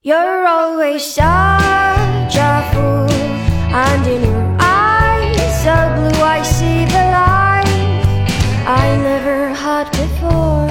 You're always such a fool, and in your eyes so blue, I see the light I never had before.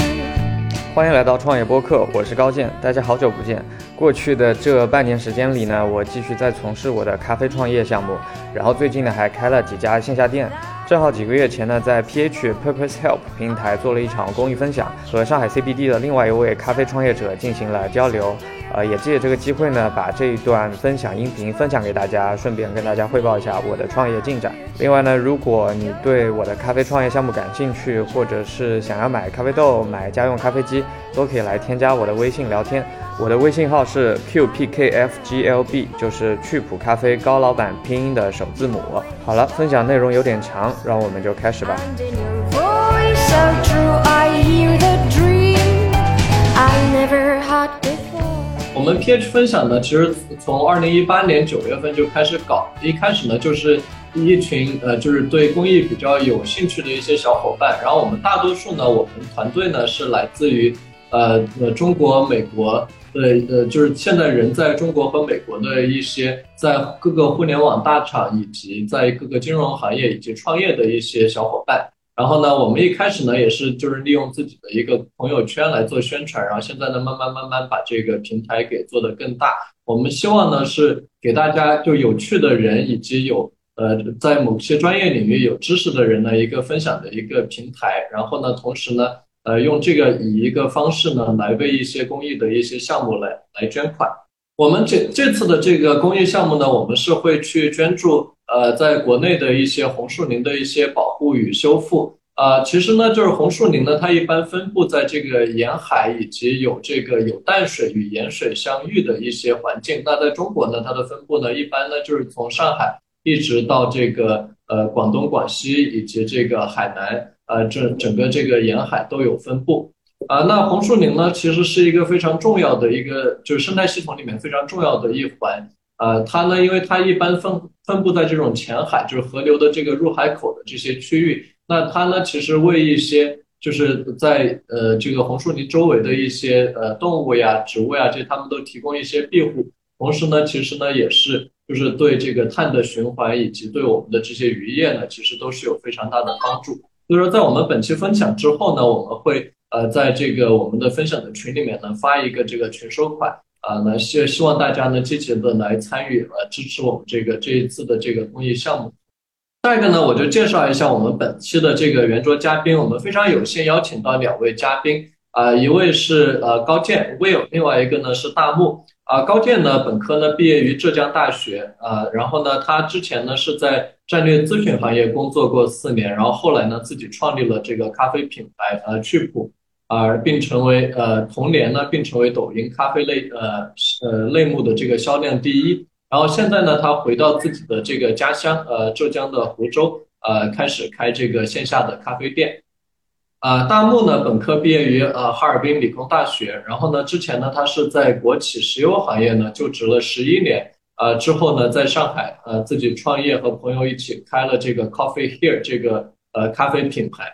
欢迎来到创业播客，我是高健，大家好久不见。过去的这半年时间里呢，我继续在从事我的咖啡创业项目，然后最近呢还开了几家线下店。正好几个月前呢，在 PH Purpose Help 平台做了一场公益分享，和上海 CBD 的另外一位咖啡创业者进行了交流。呃，也借这个机会呢，把这一段分享音频分享给大家，顺便跟大家汇报一下我的创业进展。另外呢，如果你对我的咖啡创业项目感兴趣，或者是想要买咖啡豆、买家用咖啡机，都可以来添加我的微信聊天。我的微信号是 qpkfglb，就是趣普咖啡高老板拼音的首字母。好了，分享内容有点长，让我们就开始吧。我们 PH 分享呢，其实从二零一八年九月份就开始搞，一开始呢就是一群呃就是对公益比较有兴趣的一些小伙伴，然后我们大多数呢，我们团队呢是来自于呃中国、美国对呃就是现在人在中国和美国的一些在各个互联网大厂以及在各个金融行业以及创业的一些小伙伴。然后呢，我们一开始呢也是就是利用自己的一个朋友圈来做宣传，然后现在呢慢慢慢慢把这个平台给做得更大。我们希望呢是给大家就有趣的人以及有呃在某些专业领域有知识的人呢一个分享的一个平台。然后呢，同时呢呃用这个以一个方式呢来为一些公益的一些项目来来捐款。我们这这次的这个公益项目呢，我们是会去捐助呃，在国内的一些红树林的一些保护与修复。呃，其实呢，就是红树林呢，它一般分布在这个沿海以及有这个有淡水与盐水相遇的一些环境。那在中国呢，它的分布呢，一般呢就是从上海一直到这个呃广东、广西以及这个海南，呃，这整个这个沿海都有分布。啊，那红树林呢，其实是一个非常重要的一个，就是生态系统里面非常重要的一环。呃，它呢，因为它一般分分布在这种浅海，就是河流的这个入海口的这些区域。那它呢，其实为一些就是在呃这个红树林周围的一些呃动物呀、植物呀，这它们都提供一些庇护。同时呢，其实呢也是就是对这个碳的循环以及对我们的这些渔业呢，其实都是有非常大的帮助。所以说，在我们本期分享之后呢，我们会呃在这个我们的分享的群里面呢发一个这个群收款。啊，那希希望大家呢积极的来参与呃支持我们这个这一次的这个公益项目。下一个呢，我就介绍一下我们本期的这个圆桌嘉宾。我们非常有幸邀请到两位嘉宾，啊、一位是呃高健 Will，另外一个呢是大木。啊、高健呢本科呢毕业于浙江大学，啊、然后呢他之前呢是在战略咨询行业工作过四年，然后后来呢自己创立了这个咖啡品牌呃趣普。啊，并成为呃同年呢，并成为抖音咖啡类呃呃类目的这个销量第一。然后现在呢，他回到自己的这个家乡呃浙江的湖州，呃开始开这个线下的咖啡店。啊，大木呢本科毕业于呃哈尔滨理工大学，然后呢之前呢他是在国企石油行业呢就职了十一年，呃之后呢在上海呃自己创业和朋友一起开了这个 Coffee Here 这个呃咖啡品牌。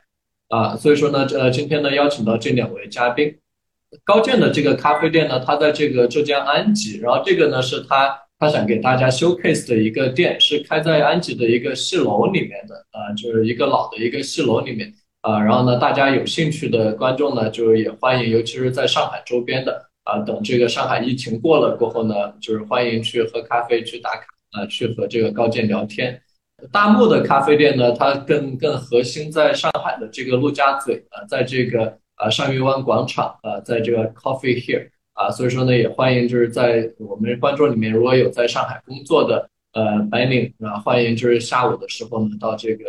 啊，所以说呢，呃，今天呢邀请到这两位嘉宾，高健的这个咖啡店呢，它在这个浙江安吉，然后这个呢是他他想给大家 showcase 的一个店，是开在安吉的一个戏楼里面的，啊，就是一个老的一个戏楼里面，啊，然后呢，大家有兴趣的观众呢，就是也欢迎，尤其是在上海周边的，啊，等这个上海疫情过了过后呢，就是欢迎去喝咖啡，去打卡，啊，去和这个高健聊天。大木的咖啡店呢，它更更核心在上海的这个陆家嘴啊，在这个呃上虞湾广场啊，在这个 Coffee Here 啊，所以说呢，也欢迎就是在我们观众里面如果有在上海工作的呃白领啊，欢迎就是下午的时候呢到这个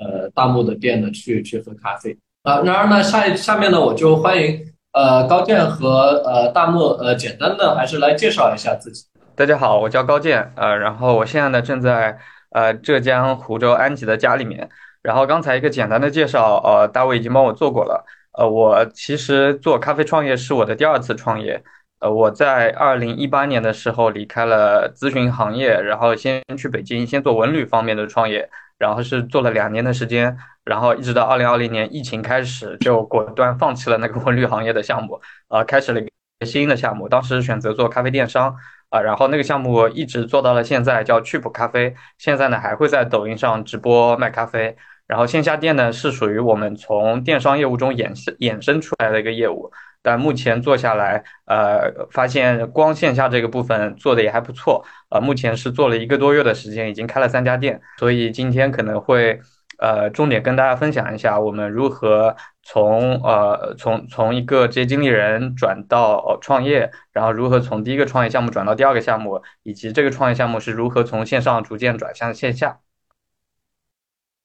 呃大木的店呢去去喝咖啡啊。然而呢，下一下面呢我就欢迎呃高健和呃大木呃简单的还是来介绍一下自己。大家好，我叫高健，呃，然后我现在呢正在呃浙江湖州安吉的家里面。然后刚才一个简单的介绍，呃，大卫已经帮我做过了。呃，我其实做咖啡创业是我的第二次创业。呃，我在二零一八年的时候离开了咨询行业，然后先去北京，先做文旅方面的创业，然后是做了两年的时间，然后一直到二零二零年疫情开始，就果断放弃了那个文旅行业的项目，呃，开始了一个新的项目，当时选择做咖啡电商啊，然后那个项目一直做到了现在，叫趣普咖啡。现在呢还会在抖音上直播卖咖啡。然后线下店呢是属于我们从电商业务中衍生衍生出来的一个业务，但目前做下来，呃，发现光线下这个部分做的也还不错，呃，目前是做了一个多月的时间，已经开了三家店，所以今天可能会，呃，重点跟大家分享一下我们如何从呃从从一个职业经理人转到创业，然后如何从第一个创业项目转到第二个项目，以及这个创业项目是如何从线上逐渐转向线下。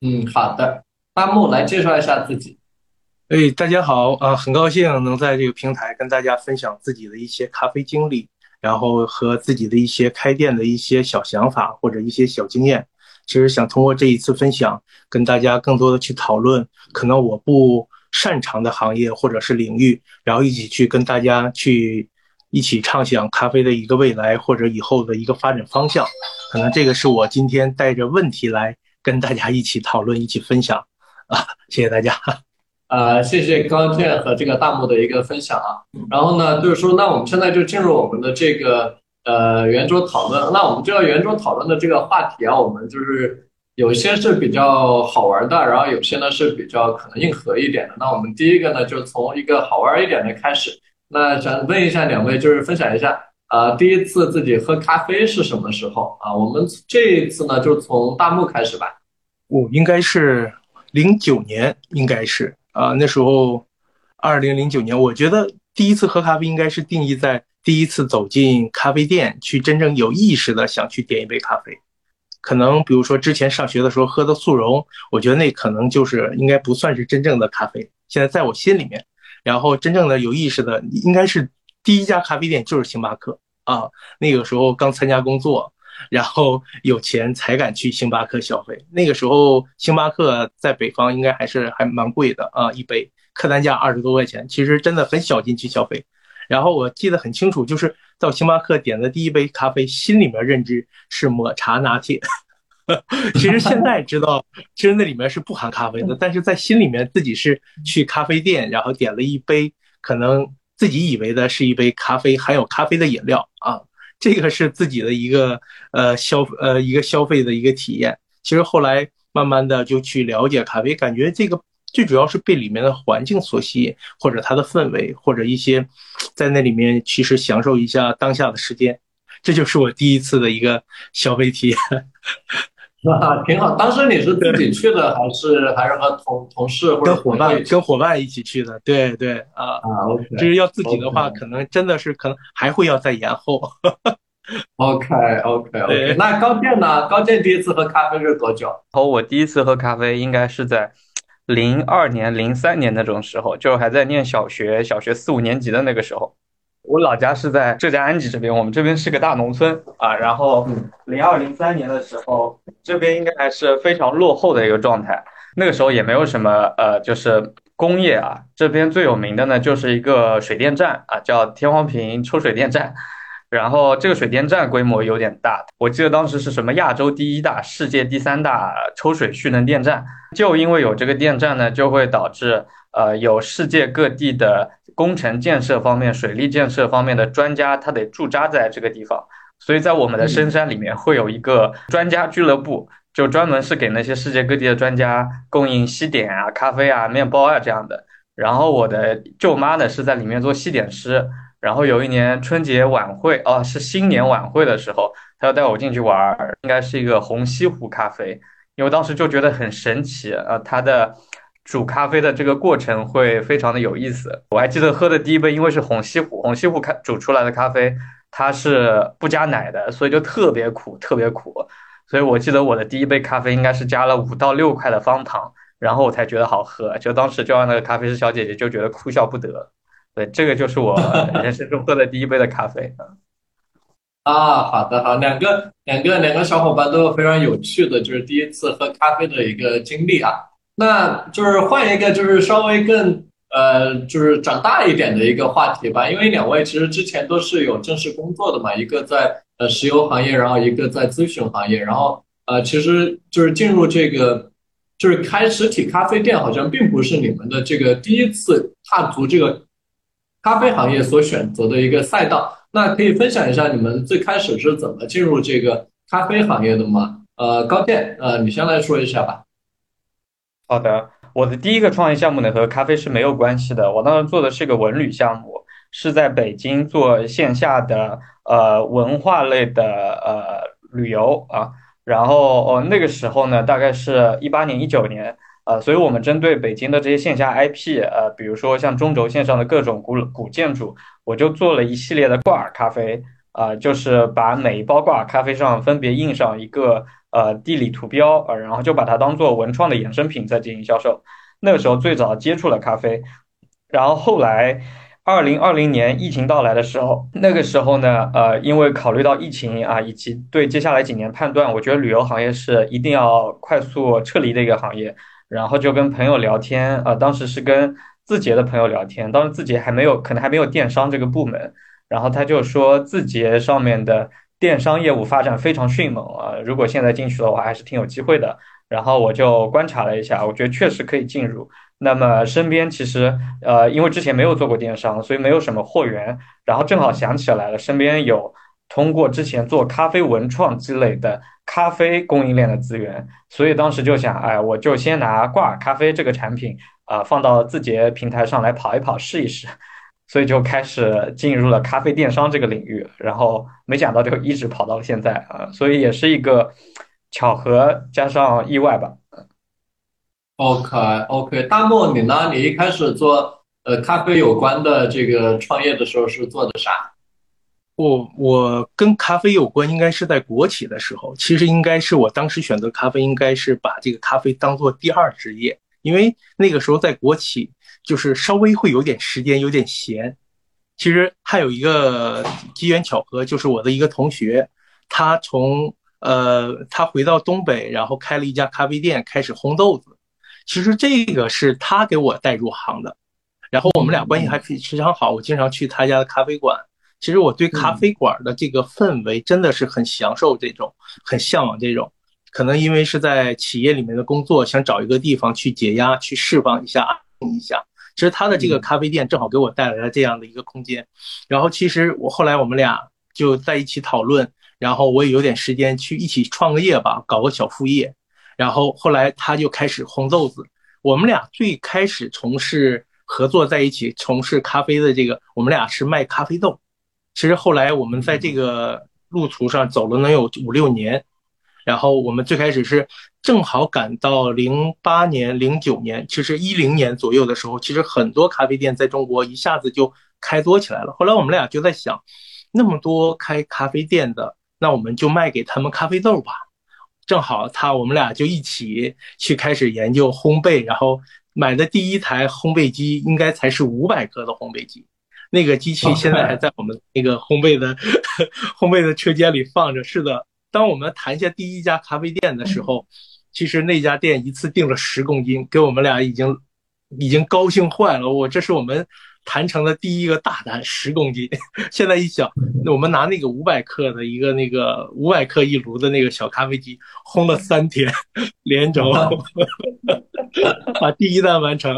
嗯，好的，阿木来介绍一下自己。哎，大家好啊，很高兴能在这个平台跟大家分享自己的一些咖啡经历，然后和自己的一些开店的一些小想法或者一些小经验。其实想通过这一次分享，跟大家更多的去讨论可能我不擅长的行业或者是领域，然后一起去跟大家去一起畅想咖啡的一个未来或者以后的一个发展方向。可能这个是我今天带着问题来。跟大家一起讨论，一起分享啊！谢谢大家。呃，谢谢高健和这个大木的一个分享啊。然后呢，就是说，那我们现在就进入我们的这个呃圆桌讨论。那我们这个圆桌讨论的这个话题啊，我们就是有些是比较好玩的，然后有些呢是比较可能硬核一点的。那我们第一个呢，就从一个好玩一点的开始。那想问一下两位，就是分享一下。呃，第一次自己喝咖啡是什么时候啊？我们这一次呢，就从大木开始吧。我应该是零九年，应该是啊，那时候二零零九年，我觉得第一次喝咖啡应该是定义在第一次走进咖啡店，去真正有意识的想去点一杯咖啡。可能比如说之前上学的时候喝的速溶，我觉得那可能就是应该不算是真正的咖啡。现在在我心里面，然后真正的有意识的应该是。第一家咖啡店就是星巴克啊，那个时候刚参加工作，然后有钱才敢去星巴克消费。那个时候星巴克在北方应该还是还蛮贵的啊，一杯客单价二十多块钱，其实真的很小进去消费。然后我记得很清楚，就是到星巴克点的第一杯咖啡，心里面认知是抹茶拿铁。其实现在知道，其实那里面是不含咖啡的，但是在心里面自己是去咖啡店，然后点了一杯可能。自己以为的是一杯咖啡，含有咖啡的饮料啊，这个是自己的一个呃消呃一个消费的一个体验。其实后来慢慢的就去了解咖啡，感觉这个最主要是被里面的环境所吸引，或者它的氛围，或者一些在那里面其实享受一下当下的时间，这就是我第一次的一个消费体验。啊，挺好。当时你是自己去的，还是还是和同同事或者伙伴跟伙伴一起去的？对对啊啊，OK。就是要自己的话，可能真的是可能还会要再延后。OK OK OK。那高健呢？高健第一次喝咖啡是多久？哦，我第一次喝咖啡应该是在零二年、零三年那种时候，就还在念小学，小学四五年级的那个时候。我老家是在浙江安吉这边，我们这边是个大农村啊。然后零二零三年的时候，这边应该还是非常落后的一个状态。那个时候也没有什么呃，就是工业啊。这边最有名的呢，就是一个水电站啊，叫天荒坪抽水电站。然后这个水电站规模有点大，我记得当时是什么亚洲第一大、世界第三大抽水蓄能电站。就因为有这个电站呢，就会导致呃有世界各地的。工程建设方面、水利建设方面的专家，他得驻扎在这个地方，所以在我们的深山里面会有一个专家俱乐部，就专门是给那些世界各地的专家供应西点啊、咖啡啊、面包啊这样的。然后我的舅妈呢是在里面做西点师，然后有一年春节晚会哦，是新年晚会的时候，他要带我进去玩，应该是一个红西湖咖啡，因为当时就觉得很神奇啊，它的。煮咖啡的这个过程会非常的有意思。我还记得喝的第一杯，因为是红西湖，红西湖开煮出来的咖啡，它是不加奶的，所以就特别苦，特别苦。所以我记得我的第一杯咖啡应该是加了五到六块的方糖，然后我才觉得好喝。就当时叫上那个咖啡师小姐姐，就觉得哭笑不得。对，这个就是我 人生中喝的第一杯的咖啡。啊，好的，好，两个两个两个小伙伴都有非常有趣的，就是第一次喝咖啡的一个经历啊。那就是换一个，就是稍微更呃，就是长大一点的一个话题吧。因为两位其实之前都是有正式工作的嘛，一个在呃石油行业，然后一个在咨询行业，然后呃，其实就是进入这个，就是开实体咖啡店，好像并不是你们的这个第一次踏足这个咖啡行业所选择的一个赛道。那可以分享一下你们最开始是怎么进入这个咖啡行业的吗？呃，高健，呃，你先来说一下吧。好的，我的第一个创业项目呢和咖啡是没有关系的，我当时做的是个文旅项目，是在北京做线下的呃文化类的呃旅游啊，然后哦那个时候呢大概是一八年一九年。呃，所以我们针对北京的这些线下 IP，呃，比如说像中轴线上的各种古古建筑，我就做了一系列的挂耳咖啡，啊，就是把每一包挂耳咖啡上分别印上一个呃地理图标，呃，然后就把它当做文创的衍生品在进行销售。那个时候最早接触了咖啡，然后后来二零二零年疫情到来的时候，那个时候呢，呃，因为考虑到疫情啊，以及对接下来几年判断，我觉得旅游行业是一定要快速撤离的一个行业。然后就跟朋友聊天，呃，当时是跟字节的朋友聊天，当时字节还没有，可能还没有电商这个部门，然后他就说字节上面的电商业务发展非常迅猛啊，如果现在进去的话，还是挺有机会的。然后我就观察了一下，我觉得确实可以进入。那么身边其实，呃，因为之前没有做过电商，所以没有什么货源，然后正好想起来了，身边有通过之前做咖啡文创积累的。咖啡供应链的资源，所以当时就想，哎，我就先拿挂耳咖啡这个产品啊，放到字节平台上来跑一跑，试一试，所以就开始进入了咖啡电商这个领域，然后没想到就一直跑到了现在啊，所以也是一个巧合加上意外吧。OK OK，大漠你呢？你一开始做呃咖啡有关的这个创业的时候是做的啥？我我跟咖啡有关，应该是在国企的时候。其实应该是我当时选择咖啡，应该是把这个咖啡当做第二职业，因为那个时候在国企，就是稍微会有点时间，有点闲。其实还有一个机缘巧合，就是我的一个同学，他从呃他回到东北，然后开了一家咖啡店，开始烘豆子。其实这个是他给我带入行的，然后我们俩关系还非常好，我经常去他家的咖啡馆。其实我对咖啡馆的这个氛围真的是很享受，这种很向往这种。可能因为是在企业里面的工作，想找一个地方去解压、去释放一下、一下。其实他的这个咖啡店正好给我带来了这样的一个空间。然后其实我后来我们俩就在一起讨论，然后我也有点时间去一起创个业吧，搞个小副业。然后后来他就开始烘豆子。我们俩最开始从事合作在一起从事咖啡的这个，我们俩是卖咖啡豆。其实后来我们在这个路途上走了能有五六年，然后我们最开始是正好赶到零八年、零九年，其实一零年左右的时候，其实很多咖啡店在中国一下子就开多起来了。后来我们俩就在想，那么多开咖啡店的，那我们就卖给他们咖啡豆吧。正好他我们俩就一起去开始研究烘焙，然后买的第一台烘焙机应该才是五百克的烘焙机。那个机器现在 还在我们那个烘焙的 烘焙的车间里放着。是的，当我们谈下第一家咖啡店的时候，其实那家店一次订了十公斤，给我们俩已经已经高兴坏了。我这是我们谈成的第一个大单，十公斤。现在一想，那我们拿那个五百克的一个那个五百克一炉的那个小咖啡机烘了三天，连轴 把第一单完成。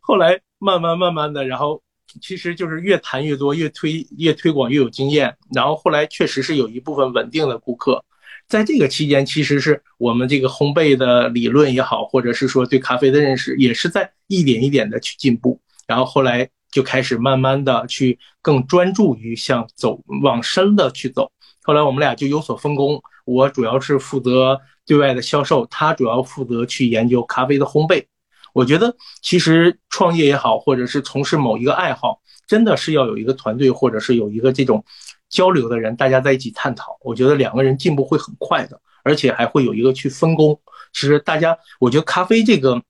后来慢慢慢慢的，然后。其实就是越谈越多，越推越推广越有经验。然后后来确实是有一部分稳定的顾客，在这个期间，其实是我们这个烘焙的理论也好，或者是说对咖啡的认识，也是在一点一点的去进步。然后后来就开始慢慢的去更专注于向走往深的去走。后来我们俩就有所分工，我主要是负责对外的销售，他主要负责去研究咖啡的烘焙。我觉得其实创业也好，或者是从事某一个爱好，真的是要有一个团队，或者是有一个这种交流的人，大家在一起探讨。我觉得两个人进步会很快的，而且还会有一个去分工。其实大家，我觉得咖啡这个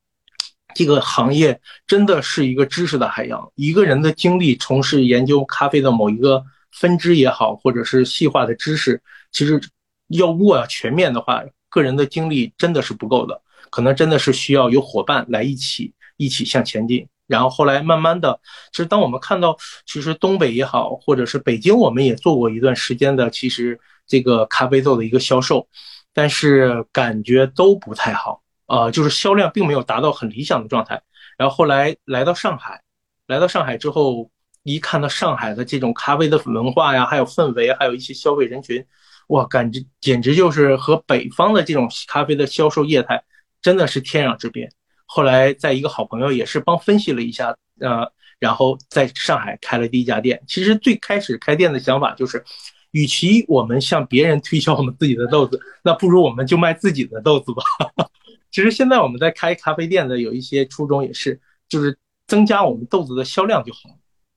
这个行业真的是一个知识的海洋。一个人的精力从事研究咖啡的某一个分支也好，或者是细化的知识，其实要握全面的话，个人的精力真的是不够的。可能真的是需要有伙伴来一起一起向前进，然后后来慢慢的，其实当我们看到，其实东北也好，或者是北京，我们也做过一段时间的，其实这个咖啡豆的一个销售，但是感觉都不太好，呃，就是销量并没有达到很理想的状态。然后后来来到上海，来到上海之后，一看到上海的这种咖啡的文化呀，还有氛围，还有一些消费人群，哇，感觉简直就是和北方的这种咖啡的销售业态真的是天壤之别。后来在一个好朋友也是帮分析了一下，呃，然后在上海开了第一家店。其实最开始开店的想法就是，与其我们向别人推销我们自己的豆子，那不如我们就卖自己的豆子吧。其实现在我们在开咖啡店的有一些初衷也是，就是增加我们豆子的销量就好。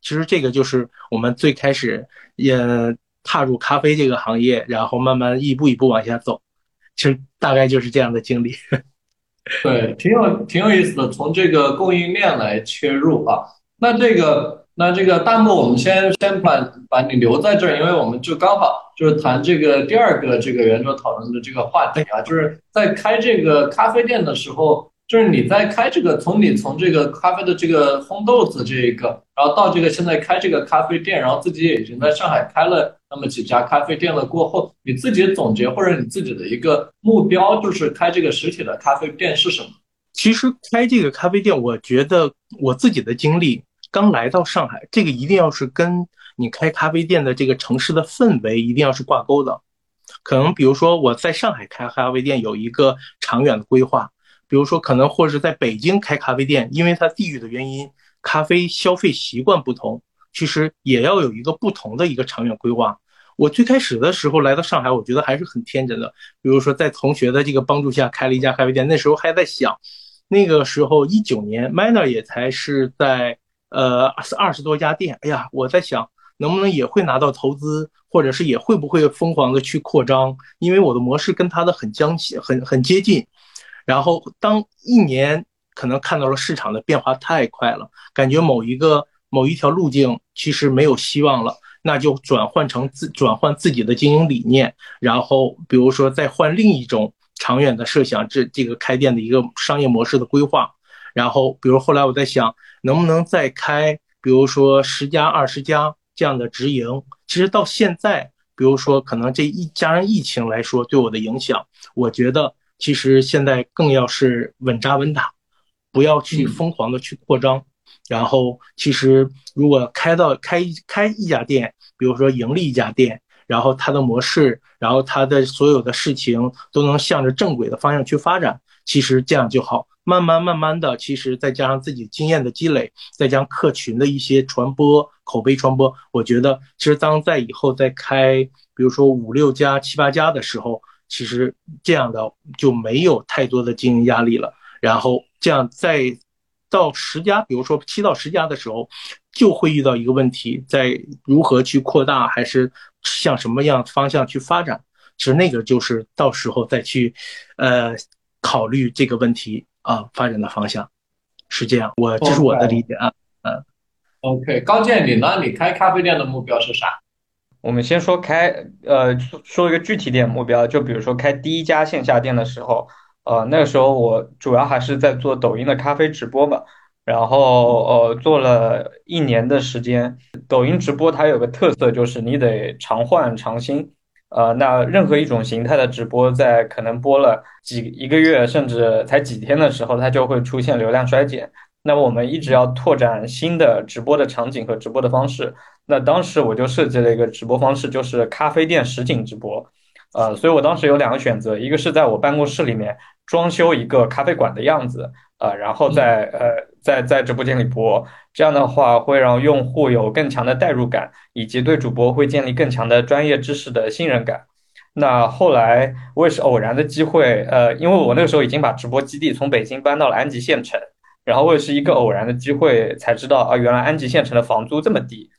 其实这个就是我们最开始也踏入咖啡这个行业，然后慢慢一步一步往下走。其实大概就是这样的经历。对，挺有挺有意思的，从这个供应链来切入啊。那这个那这个弹幕，我们先先把把你留在这儿，因为我们就刚好就是谈这个第二个这个圆桌讨论的这个话题啊，就是在开这个咖啡店的时候。就是你在开这个，从你从这个咖啡的这个烘豆子这一个，然后到这个现在开这个咖啡店，然后自己也已经在上海开了那么几家咖啡店了。过后你自己总结或者你自己的一个目标，就是开这个实体的咖啡店是什么？其实开这个咖啡店，我觉得我自己的经历，刚来到上海，这个一定要是跟你开咖啡店的这个城市的氛围一定要是挂钩的。可能比如说我在上海开咖啡店有一个长远的规划。比如说，可能或者是在北京开咖啡店，因为它地域的原因，咖啡消费习惯不同，其实也要有一个不同的一个长远规划。我最开始的时候来到上海，我觉得还是很天真的。比如说，在同学的这个帮助下开了一家咖啡店，那时候还在想，那个时候一九年，Manner 也才是在呃二十多家店。哎呀，我在想能不能也会拿到投资，或者是也会不会疯狂的去扩张，因为我的模式跟他的很将很很接近。然后，当一年可能看到了市场的变化太快了，感觉某一个某一条路径其实没有希望了，那就转换成自转换自己的经营理念，然后比如说再换另一种长远的设想，这这个开店的一个商业模式的规划。然后，比如后来我在想，能不能再开，比如说十家、二十家这样的直营。其实到现在，比如说可能这一加上疫情来说对我的影响，我觉得。其实现在更要是稳扎稳打，不要去疯狂的去扩张。然后，其实如果开到开开一家店，比如说盈利一家店，然后它的模式，然后它的所有的事情都能向着正轨的方向去发展，其实这样就好。慢慢慢慢的，其实再加上自己经验的积累，再加上客群的一些传播、口碑传播，我觉得其实当在以后再开，比如说五六家、七八家的时候。其实这样的就没有太多的经营压力了，然后这样再到十家，比如说七到十家的时候，就会遇到一个问题，在如何去扩大，还是向什么样方向去发展？其实那个就是到时候再去，呃，考虑这个问题啊，发展的方向是这样。我这是我的理解啊，嗯。OK，高健，你呢？你开咖啡店的目标是啥？我们先说开，呃，说一个具体点目标，就比如说开第一家线下店的时候，呃，那个时候我主要还是在做抖音的咖啡直播嘛，然后呃，做了一年的时间。抖音直播它有个特色，就是你得常换常新，呃，那任何一种形态的直播，在可能播了几一个月，甚至才几天的时候，它就会出现流量衰减。那我们一直要拓展新的直播的场景和直播的方式。那当时我就设计了一个直播方式，就是咖啡店实景直播，呃，所以我当时有两个选择，一个是在我办公室里面装修一个咖啡馆的样子，呃，然后在呃在在直播间里播，这样的话会让用户有更强的代入感，以及对主播会建立更强的专业知识的信任感。那后来我也是偶然的机会，呃，因为我那个时候已经把直播基地从北京搬到了安吉县城，然后我也是一个偶然的机会才知道啊，原来安吉县城的房租这么低。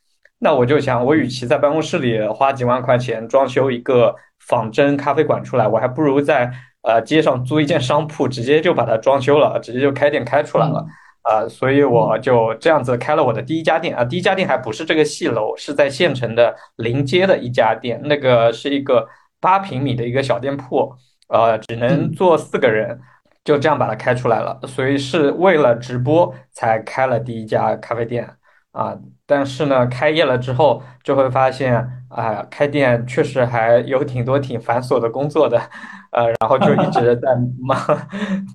那我就想，我与其在办公室里花几万块钱装修一个仿真咖啡馆出来，我还不如在呃街上租一间商铺，直接就把它装修了，直接就开店开出来了啊！所以我就这样子开了我的第一家店啊，第一家店还不是这个戏楼，是在县城的临街的一家店，那个是一个八平米的一个小店铺，呃，只能坐四个人，就这样把它开出来了。所以是为了直播才开了第一家咖啡店啊。但是呢，开业了之后就会发现，啊，开店确实还有挺多挺繁琐的工作的，呃，然后就一直在忙。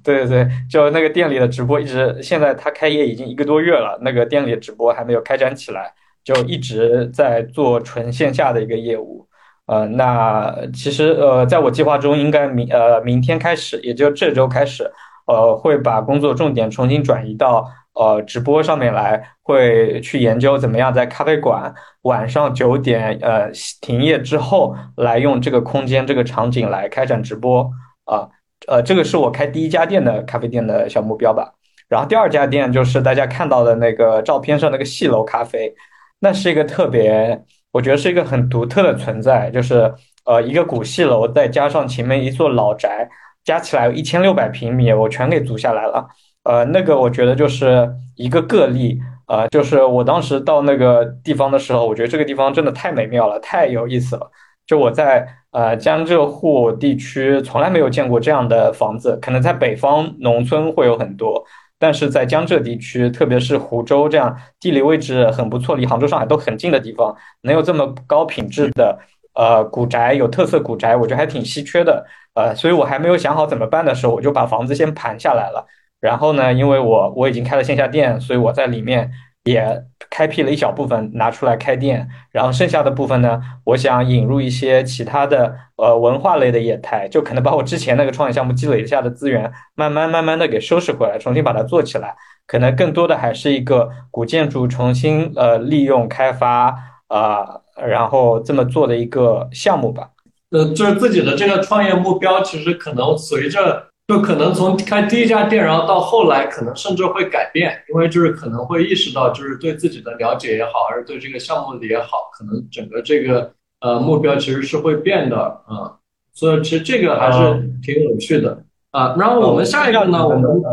对 对对，就那个店里的直播一直，现在他开业已经一个多月了，那个店里的直播还没有开展起来，就一直在做纯线下的一个业务。呃，那其实呃，在我计划中，应该明呃明天开始，也就这周开始，呃，会把工作重点重新转移到呃直播上面来，会去研究怎么样在咖啡馆晚上九点呃停业之后，来用这个空间这个场景来开展直播啊，呃，这个是我开第一家店的咖啡店的小目标吧。然后第二家店就是大家看到的那个照片上那个戏楼咖啡，那是一个特别。我觉得是一个很独特的存在，就是呃一个古戏楼，再加上前面一座老宅，加起来一千六百平米，我全给租下来了。呃，那个我觉得就是一个个例，呃，就是我当时到那个地方的时候，我觉得这个地方真的太美妙了，太有意思了。就我在呃江浙沪地区从来没有见过这样的房子，可能在北方农村会有很多。但是在江浙地区，特别是湖州这样地理位置很不错、离杭州、上海都很近的地方，能有这么高品质的呃古宅、有特色古宅，我觉得还挺稀缺的。呃，所以我还没有想好怎么办的时候，我就把房子先盘下来了。然后呢，因为我我已经开了线下店，所以我在里面。也开辟了一小部分拿出来开店，然后剩下的部分呢，我想引入一些其他的呃文化类的业态，就可能把我之前那个创业项目积累下的资源，慢慢慢慢的给收拾回来，重新把它做起来。可能更多的还是一个古建筑重新呃利用开发啊，然后这么做的一个项目吧。呃，就是自己的这个创业目标，其实可能随着。就可能从开第一家店，然后到后来，可能甚至会改变，因为就是可能会意识到，就是对自己的了解也好，还是对这个项目的也好，可能整个这个呃目标其实是会变的啊。所以其实这个还是挺有趣的啊。然后我们下一个呢，我们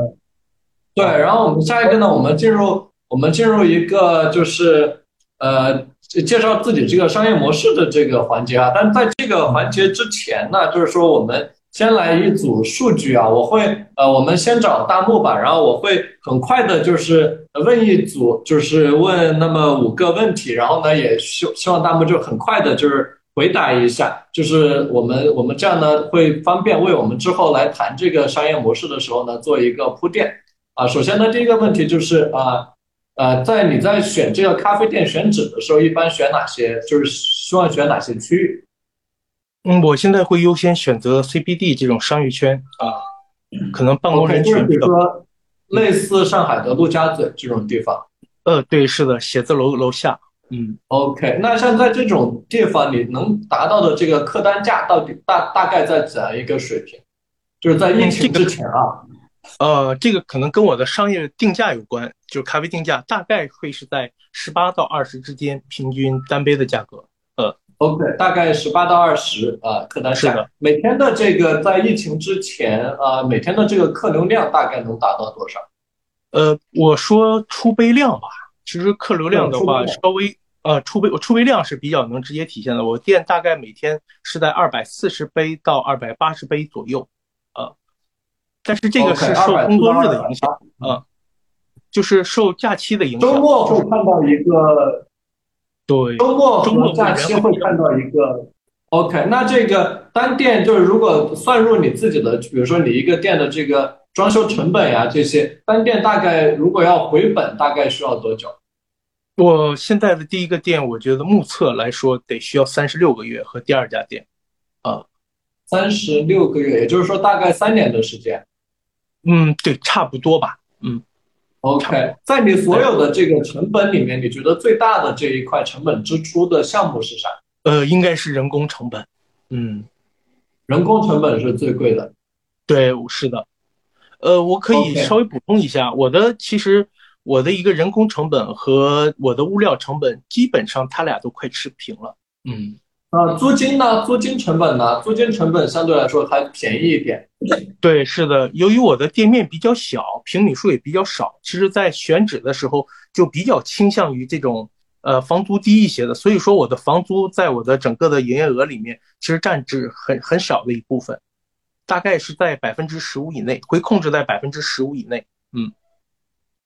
对，然后我们下一个呢，我们进入我们进入一个就是呃介绍自己这个商业模式的这个环节啊。但在这个环节之前呢，就是说我们。先来一组数据啊，我会呃，我们先找大木吧，然后我会很快的，就是问一组，就是问那么五个问题，然后呢，也希希望大木就很快的，就是回答一下，就是我们我们这样呢，会方便为我们之后来谈这个商业模式的时候呢，做一个铺垫啊。首先呢，第一个问题就是啊呃，在你在选这个咖啡店选址的时候，一般选哪些？就是希望选哪些区域？嗯，我现在会优先选择 CBD 这种商业圈啊，可能办公人群比如说类似上海的陆家嘴这种地方。呃，对，是的，写字楼楼下。嗯，OK，那像在这种地方，你能达到的这个客单价到底大大概在怎样一个水平？就是在疫情之前啊。呃，这个可能跟我的商业定价有关，就是咖啡定价大概会是在十八到二十之间，平均单杯的价格。OK，大概十八到二十啊，客单价。每天的这个在疫情之前啊，每天的这个客流量大概能达到多少？呃，我说出杯量吧。其实客流量的话，稍微呃出杯，我出杯量是比较能直接体现的。我店大概每天是在二百四十杯到二百八十杯左右，呃，但是这个是受工作日的影响，嗯，就是受假期的影响。周末会看到一个。对，周末和假期会看到一个，OK，那这个单店就是如果算入你自己的，比如说你一个店的这个装修成本呀，这些单店大概如果要回本，大概需要多久？我现在的第一个店，我觉得目测来说得需要三十六个月，和第二家店，啊，三十六个月，也就是说大概三年的时间。嗯，对，差不多吧，嗯。OK，在你所有的这个成本里面，你觉得最大的这一块成本支出的项目是啥？呃，应该是人工成本。嗯，人工成本是最贵的。对，是的。呃，我可以稍微补充一下，我的其实我的一个人工成本和我的物料成本基本上它俩都快持平了。嗯。啊，租金呢？租金成本呢？租金成本相对来说还便宜一点。对，是的。由于我的店面比较小，平米数也比较少，其实在选址的时候就比较倾向于这种呃房租低一些的。所以说，我的房租在我的整个的营业额里面其实占至很很少的一部分，大概是在百分之十五以内，会控制在百分之十五以内。嗯。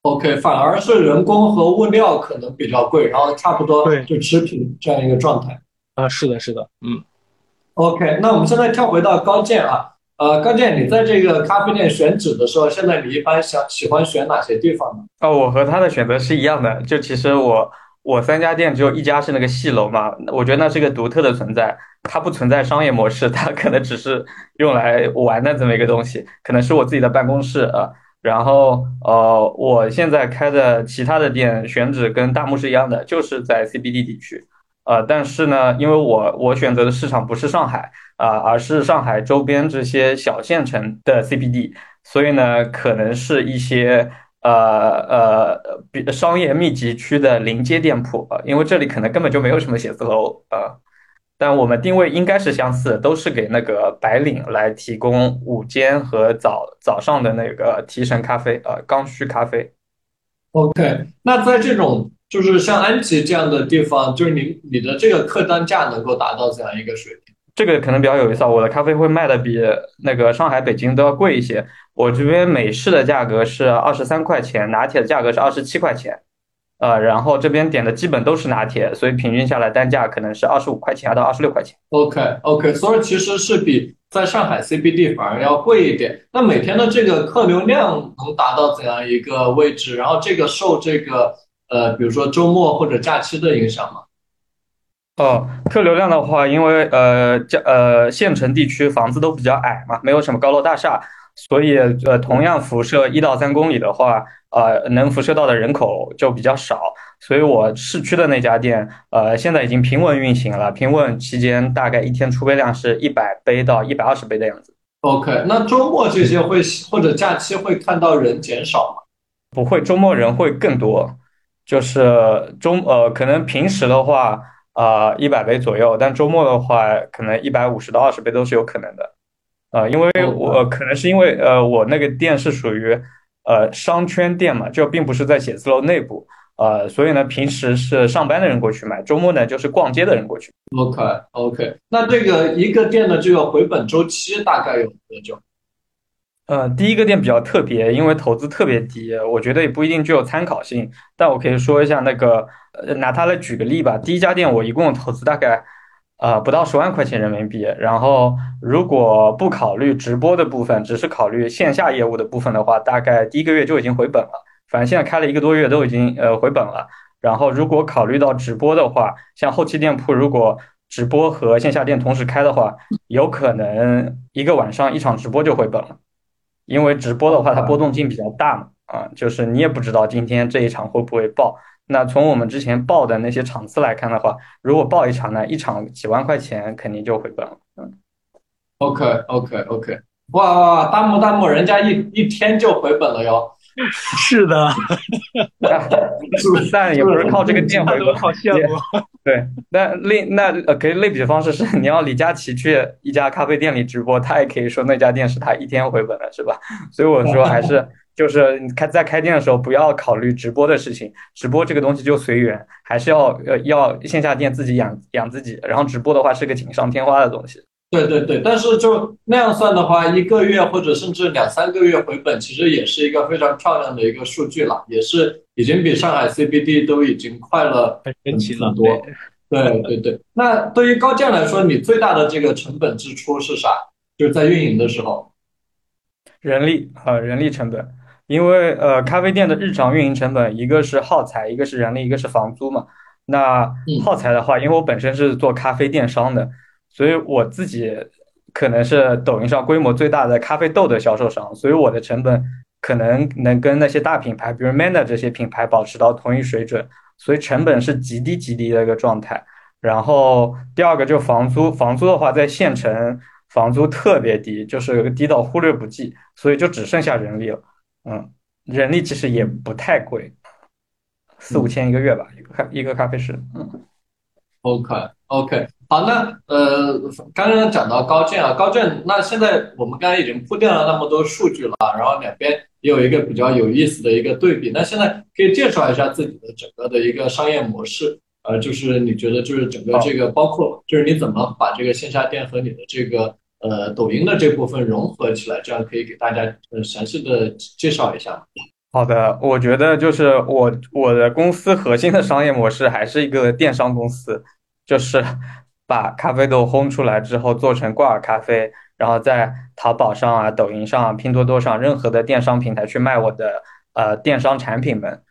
OK，反而是人工和物料可能比较贵，然后差不多对就持平这样一个状态。啊，是的，是的，嗯，OK，那我们现在跳回到高健啊，呃，高健，你在这个咖啡店选址的时候，现在你一般想喜欢选哪些地方呢？啊，我和他的选择是一样的，就其实我我三家店只有一家是那个戏楼嘛，我觉得那是个独特的存在，它不存在商业模式，它可能只是用来玩的这么一个东西，可能是我自己的办公室啊。然后呃，我现在开的其他的店选址跟大木是一样的，就是在 CBD 地区，呃，但是呢，因为我我选择的市场不是上海啊，而是上海周边这些小县城的 CBD，所以呢，可能是一些。呃呃，比商业密集区的临街店铺啊，因为这里可能根本就没有什么写字楼啊，但我们定位应该是相似，都是给那个白领来提供午间和早早上的那个提神咖啡啊，刚需咖啡。OK，那在这种就是像安吉这样的地方，就是你你的这个客单价能够达到怎样一个水平？这个可能比较有意思啊，我的咖啡会卖的比那个上海、北京都要贵一些。我这边美式的价格是二十三块钱，拿铁的价格是二十七块钱，呃，然后这边点的基本都是拿铁，所以平均下来单价可能是二十五块钱到二十六块钱。OK OK，所以其实是比在上海 CBD 反而要贵一点。那每天的这个客流量能达到怎样一个位置？然后这个受这个呃，比如说周末或者假期的影响吗？哦，客流量的话，因为呃，这呃县城地区房子都比较矮嘛，没有什么高楼大厦，所以呃，同样辐射一到三公里的话，呃，能辐射到的人口就比较少。所以我市区的那家店，呃，现在已经平稳运行了，平稳期间大概一天出杯量是一百杯到一百二十杯的样子。OK，那周末这些会或者假期会看到人减少吗？不会，周末人会更多，就是周呃，可能平时的话。啊，一百倍左右，但周末的话，可能一百五十到二十杯都是有可能的。呃，因为我可能是因为呃，我那个店是属于呃商圈店嘛，就并不是在写字楼内部，呃，所以呢，平时是上班的人过去买，周末呢就是逛街的人过去。OK OK，那这个一个店的这个回本周期大概有多久？呃，第一个店比较特别，因为投资特别低，我觉得也不一定具有参考性。但我可以说一下那个，呃，拿它来举个例吧。第一家店我一共投资大概，呃，不到十万块钱人民币。然后如果不考虑直播的部分，只是考虑线下业务的部分的话，大概第一个月就已经回本了。反正现在开了一个多月，都已经呃回本了。然后如果考虑到直播的话，像后期店铺如果直播和线下店同时开的话，有可能一个晚上一场直播就回本了。因为直播的话，它波动性比较大嘛，啊，就是你也不知道今天这一场会不会爆。那从我们之前报的那些场次来看的话，如果报一场呢，一场几万块钱肯定就回本了。嗯，OK OK OK，哇哇，弹幕弹幕，人家一一天就回本了哟。是的，但也不是靠这个店回本，好羡慕。对，那另那呃，可以类比的方式是，你要李佳琦去一家咖啡店里直播，他也可以说那家店是他一天回本了，是吧？所以我说还是 就是你开在开店的时候不要考虑直播的事情，直播这个东西就随缘，还是要呃要线下店自己养养自己，然后直播的话是个锦上添花的东西。对对对，但是就那样算的话，一个月或者甚至两三个月回本，其实也是一个非常漂亮的一个数据了，也是已经比上海 CBD 都已经快了很很多。对对对，那对于高建来说，你最大的这个成本支出是啥？就是在运营的时候，人力啊，人力成本，因为呃，咖啡店的日常运营成本，一个是耗材，一个是人力，一个是房租嘛。那耗材的话，因为我本身是做咖啡电商的。所以我自己可能是抖音上规模最大的咖啡豆的销售商，所以我的成本可能能跟那些大品牌，比如 Manner 这些品牌保持到同一水准，所以成本是极低极低的一个状态。然后第二个就房租，房租的话在县城房租特别低，就是低到忽略不计，所以就只剩下人力了。嗯，人力其实也不太贵，四五千一个月吧，一个咖一个咖啡师。嗯，OK OK。好，那呃，刚刚讲到高建啊，高建，那现在我们刚才已经铺垫了那么多数据了，然后两边也有一个比较有意思的一个对比。那现在可以介绍一下自己的整个的一个商业模式，呃，就是你觉得就是整个这个包括就是你怎么把这个线下店和你的这个呃抖音的这部分融合起来，这样可以给大家呃详细的介绍一下。好的，我觉得就是我我的公司核心的商业模式还是一个电商公司，就是。把咖啡豆烘出来之后做成挂耳咖啡，然后在淘宝上啊、抖音上、拼多多上任何的电商平台去卖我的呃电商产品们。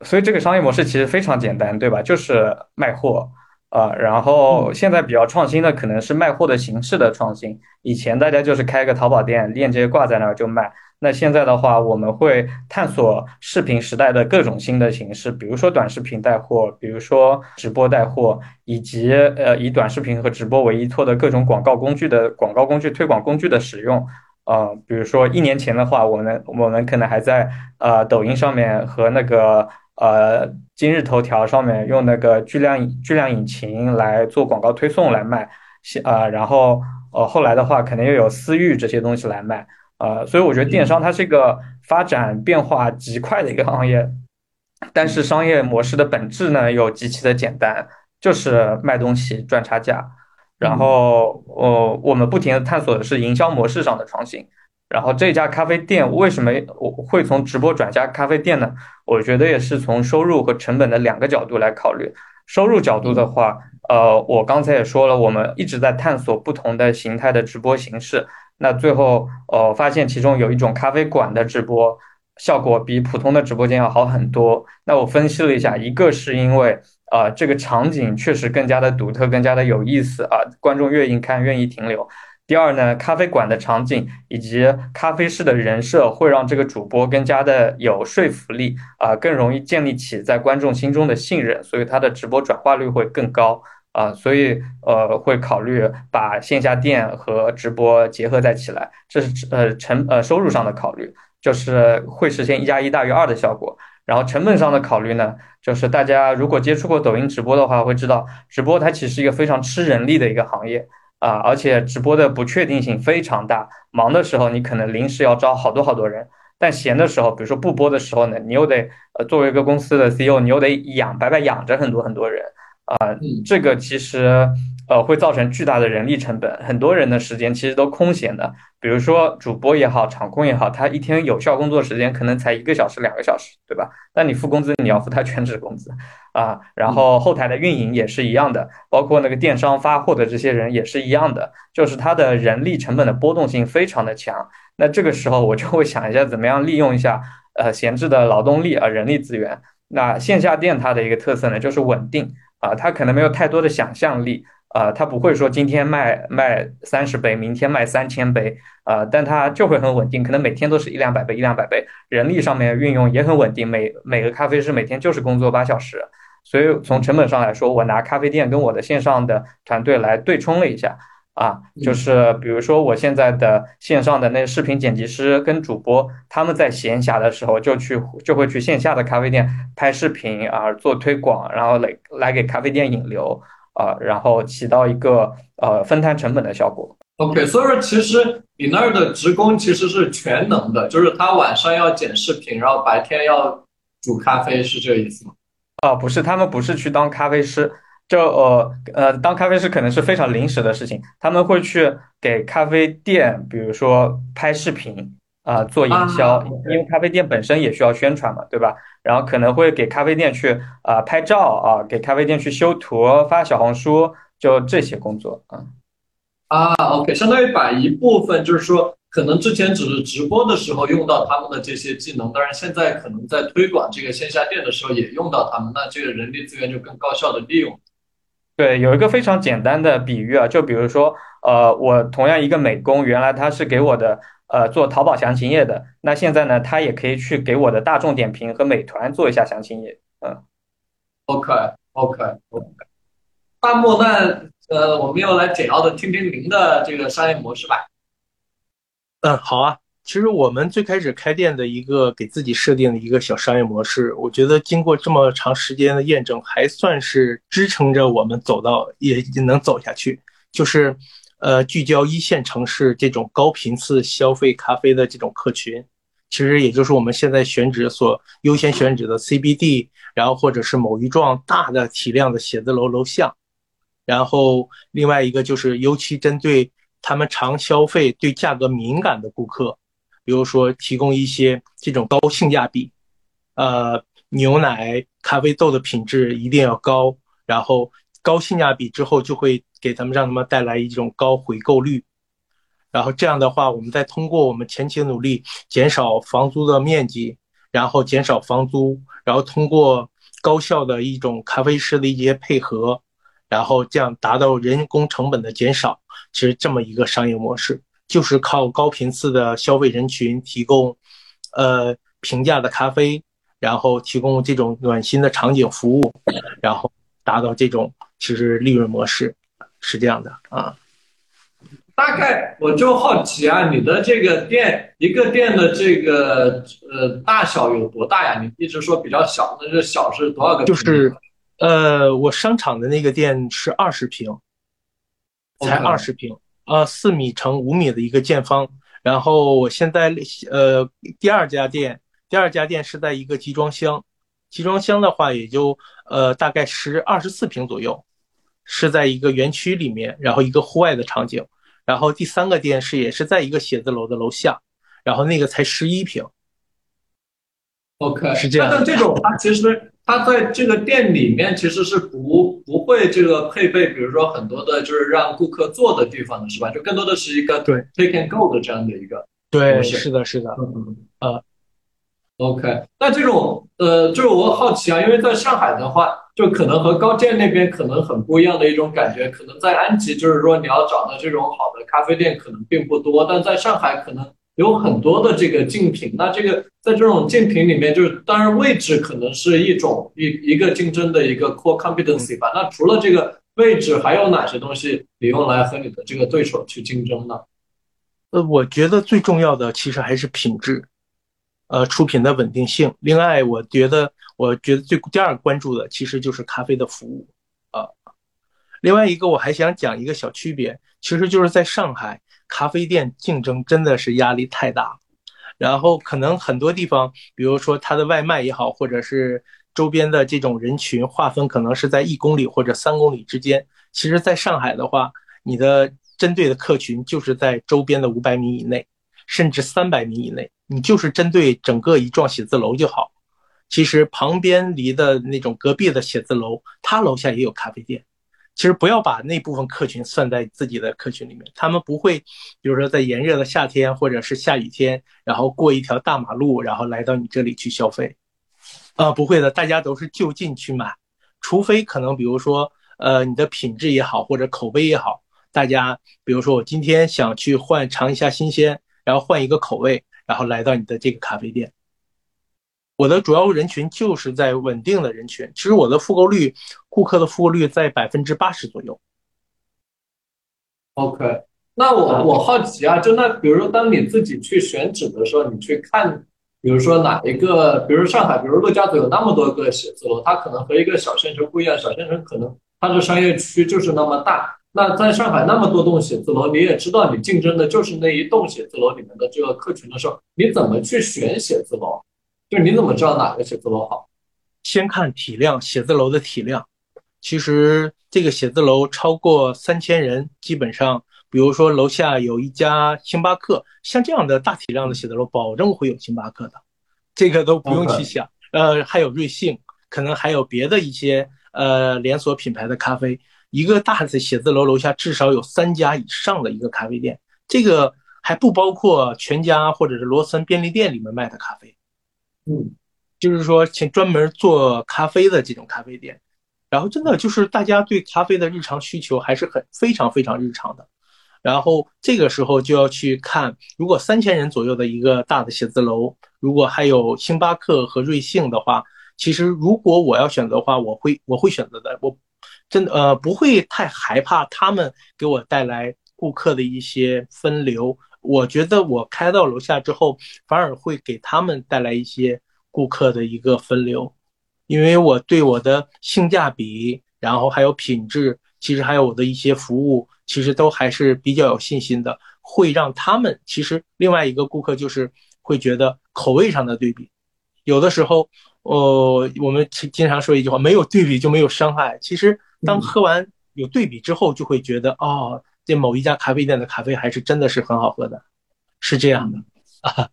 所以这个商业模式其实非常简单，对吧？就是卖货啊，然后现在比较创新的可能是卖货的形式的创新。以前大家就是开个淘宝店，链接挂在那儿就卖。那现在的话，我们会探索视频时代的各种新的形式，比如说短视频带货，比如说直播带货，以及呃以短视频和直播为依托的各种广告工具的广告工具推广工具的使用。呃，比如说一年前的话，我们我们可能还在呃抖音上面和那个呃今日头条上面用那个巨量巨量引擎来做广告推送来卖，啊，然后呃后来的话，肯定又有私域这些东西来卖。呃，所以我觉得电商它是一个发展变化极快的一个行业，但是商业模式的本质呢又极其的简单，就是卖东西赚差价。然后，呃，我们不停的探索的是营销模式上的创新。然后这家咖啡店为什么我会从直播转加咖啡店呢？我觉得也是从收入和成本的两个角度来考虑。收入角度的话，呃，我刚才也说了，我们一直在探索不同的形态的直播形式。那最后，呃，发现其中有一种咖啡馆的直播效果比普通的直播间要好很多。那我分析了一下，一个是因为，呃，这个场景确实更加的独特，更加的有意思啊，观众愿意看，愿意停留。第二呢，咖啡馆的场景以及咖啡室的人设会让这个主播更加的有说服力啊，更容易建立起在观众心中的信任，所以他的直播转化率会更高。啊，所以呃会考虑把线下店和直播结合在起来，这是呃成呃收入上的考虑，就是会实现一加一大于二的效果。然后成本上的考虑呢，就是大家如果接触过抖音直播的话，会知道直播它其实一个非常吃人力的一个行业啊，而且直播的不确定性非常大，忙的时候你可能临时要招好多好多人，但闲的时候，比如说不播的时候呢，你又得呃作为一个公司的 CEO，你又得养白白养着很多很多人。啊，这个其实呃会造成巨大的人力成本，很多人的时间其实都空闲的。比如说主播也好，场控也好，他一天有效工作时间可能才一个小时、两个小时，对吧？但你付工资，你要付他全职工资啊。然后后台的运营也是一样的，包括那个电商发货的这些人也是一样的，就是他的人力成本的波动性非常的强。那这个时候我就会想一下，怎么样利用一下呃闲置的劳动力啊人力资源。那线下店它的一个特色呢，就是稳定。啊，他可能没有太多的想象力，啊，他不会说今天卖卖三十杯，明天卖三千杯，啊，但他就会很稳定，可能每天都是一两百杯，一两百杯，人力上面运用也很稳定，每每个咖啡师每天就是工作八小时，所以从成本上来说，我拿咖啡店跟我的线上的团队来对冲了一下。啊，就是比如说我现在的线上的那视频剪辑师跟主播，他们在闲暇的时候就去就会去线下的咖啡店拍视频啊，做推广，然后来来给咖啡店引流啊，然后起到一个呃分摊成本的效果。OK，所以说其实你那儿的职工其实是全能的，就是他晚上要剪视频，然后白天要煮咖啡，是这个意思吗？啊，不是，他们不是去当咖啡师。就呃呃，当咖啡师可能是非常临时的事情，他们会去给咖啡店，比如说拍视频啊，做营销，因为咖啡店本身也需要宣传嘛，对吧？然后可能会给咖啡店去啊拍照啊，给咖啡店去修图、发小红书，就这些工作啊。啊，OK，相当于把一部分就是说，可能之前只是直播的时候用到他们的这些技能，当然现在可能在推广这个线下店的时候也用到他们，那这个人力资源就更高效的利用。对，有一个非常简单的比喻啊，就比如说，呃，我同样一个美工，原来他是给我的呃做淘宝详情页的，那现在呢，他也可以去给我的大众点评和美团做一下详情页。嗯，OK，OK，OK。大漠，那呃，我们要来简要的听听您的这个商业模式吧。嗯，好啊。其实我们最开始开店的一个给自己设定的一个小商业模式，我觉得经过这么长时间的验证，还算是支撑着我们走到也能走下去。就是，呃，聚焦一线城市这种高频次消费咖啡的这种客群，其实也就是我们现在选址所优先选址的 CBD，然后或者是某一幢大的体量的写字楼楼下，然后另外一个就是尤其针对他们常消费、对价格敏感的顾客。比如说，提供一些这种高性价比，呃，牛奶、咖啡豆的品质一定要高，然后高性价比之后就会给咱们让他们带来一种高回购率，然后这样的话，我们再通过我们前期的努力减少房租的面积，然后减少房租，然后通过高效的一种咖啡师的一些配合，然后这样达到人工成本的减少。其实这么一个商业模式，就是靠高频次的消费人群提供，呃平价的咖啡，然后提供这种暖心的场景服务，然后达到这种其实利润模式，是这样的啊。大概我就好奇啊，你的这个店一个店的这个呃大小有多大呀？你一直说比较小，那这小是多少个？就是，呃，我商场的那个店是二十平，才二十平，呃，四米乘五米的一个见方。然后我现在呃第二家店，第二家店是在一个集装箱，集装箱的话也就呃大概十二十四平左右，是在一个园区里面，然后一个户外的场景。然后第三个店是也是在一个写字楼的楼下，然后那个才十一平。OK，是这样。那这种，它其实它在这个店里面其实是不不会这个配备，比如说很多的就是让顾客坐的地方的是吧？就更多的是一个对 take and go 的这样的一个对，是的，是的，嗯呃，OK，那这种呃，就是我好奇啊，因为在上海的话。就可能和高建那边可能很不一样的一种感觉，可能在安吉就是说你要找到这种好的咖啡店可能并不多，但在上海可能有很多的这个竞品。那这个在这种竞品里面，就是当然位置可能是一种一一个竞争的一个 core competency 吧。那除了这个位置，还有哪些东西你用来和你的这个对手去竞争呢？呃，我觉得最重要的其实还是品质，呃，出品的稳定性。另外，我觉得。我觉得最第二关注的其实就是咖啡的服务啊。另外一个我还想讲一个小区别，其实就是在上海咖啡店竞争真的是压力太大，然后可能很多地方，比如说它的外卖也好，或者是周边的这种人群划分，可能是在一公里或者三公里之间。其实，在上海的话，你的针对的客群就是在周边的五百米以内，甚至三百米以内，你就是针对整个一幢写字楼就好。其实旁边离的那种隔壁的写字楼，他楼下也有咖啡店。其实不要把那部分客群算在自己的客群里面，他们不会，比如说在炎热的夏天或者是下雨天，然后过一条大马路，然后来到你这里去消费。啊，不会的，大家都是就近去买，除非可能比如说，呃，你的品质也好或者口碑也好，大家比如说我今天想去换尝一下新鲜，然后换一个口味，然后来到你的这个咖啡店。我的主要人群就是在稳定的人群，其实我的复购率，顾客的复购率在百分之八十左右。OK，那我我好奇啊，就那比如说当你自己去选址的时候，你去看，比如说哪一个，比如上海，比如陆家嘴有那么多个写字楼，它可能和一个小县城不一样，小县城可能它的商业区就是那么大。那在上海那么多栋写字楼，你也知道你竞争的就是那一栋写字楼里面的这个客群的时候，你怎么去选写字楼？就你怎么知道哪个写字楼好？先看体量，写字楼的体量。其实这个写字楼超过三千人，基本上，比如说楼下有一家星巴克，像这样的大体量的写字楼，保证会有星巴克的，这个都不用去想。呃，还有瑞幸，可能还有别的一些呃连锁品牌的咖啡。一个大的写字楼楼下至少有三家以上的一个咖啡店，这个还不包括全家或者是罗森便利店里面卖的咖啡。嗯，就是说，请专门做咖啡的这种咖啡店，然后真的就是大家对咖啡的日常需求还是很非常非常日常的，然后这个时候就要去看，如果三千人左右的一个大的写字楼，如果还有星巴克和瑞幸的话，其实如果我要选择的话，我会我会选择的，我真的呃不会太害怕他们给我带来顾客的一些分流。我觉得我开到楼下之后，反而会给他们带来一些顾客的一个分流，因为我对我的性价比，然后还有品质，其实还有我的一些服务，其实都还是比较有信心的，会让他们其实另外一个顾客就是会觉得口味上的对比，有的时候，呃，我们经常说一句话，没有对比就没有伤害。其实当喝完有对比之后，就会觉得哦。这某一家咖啡店的咖啡还是真的是很好喝的，是这样的啊。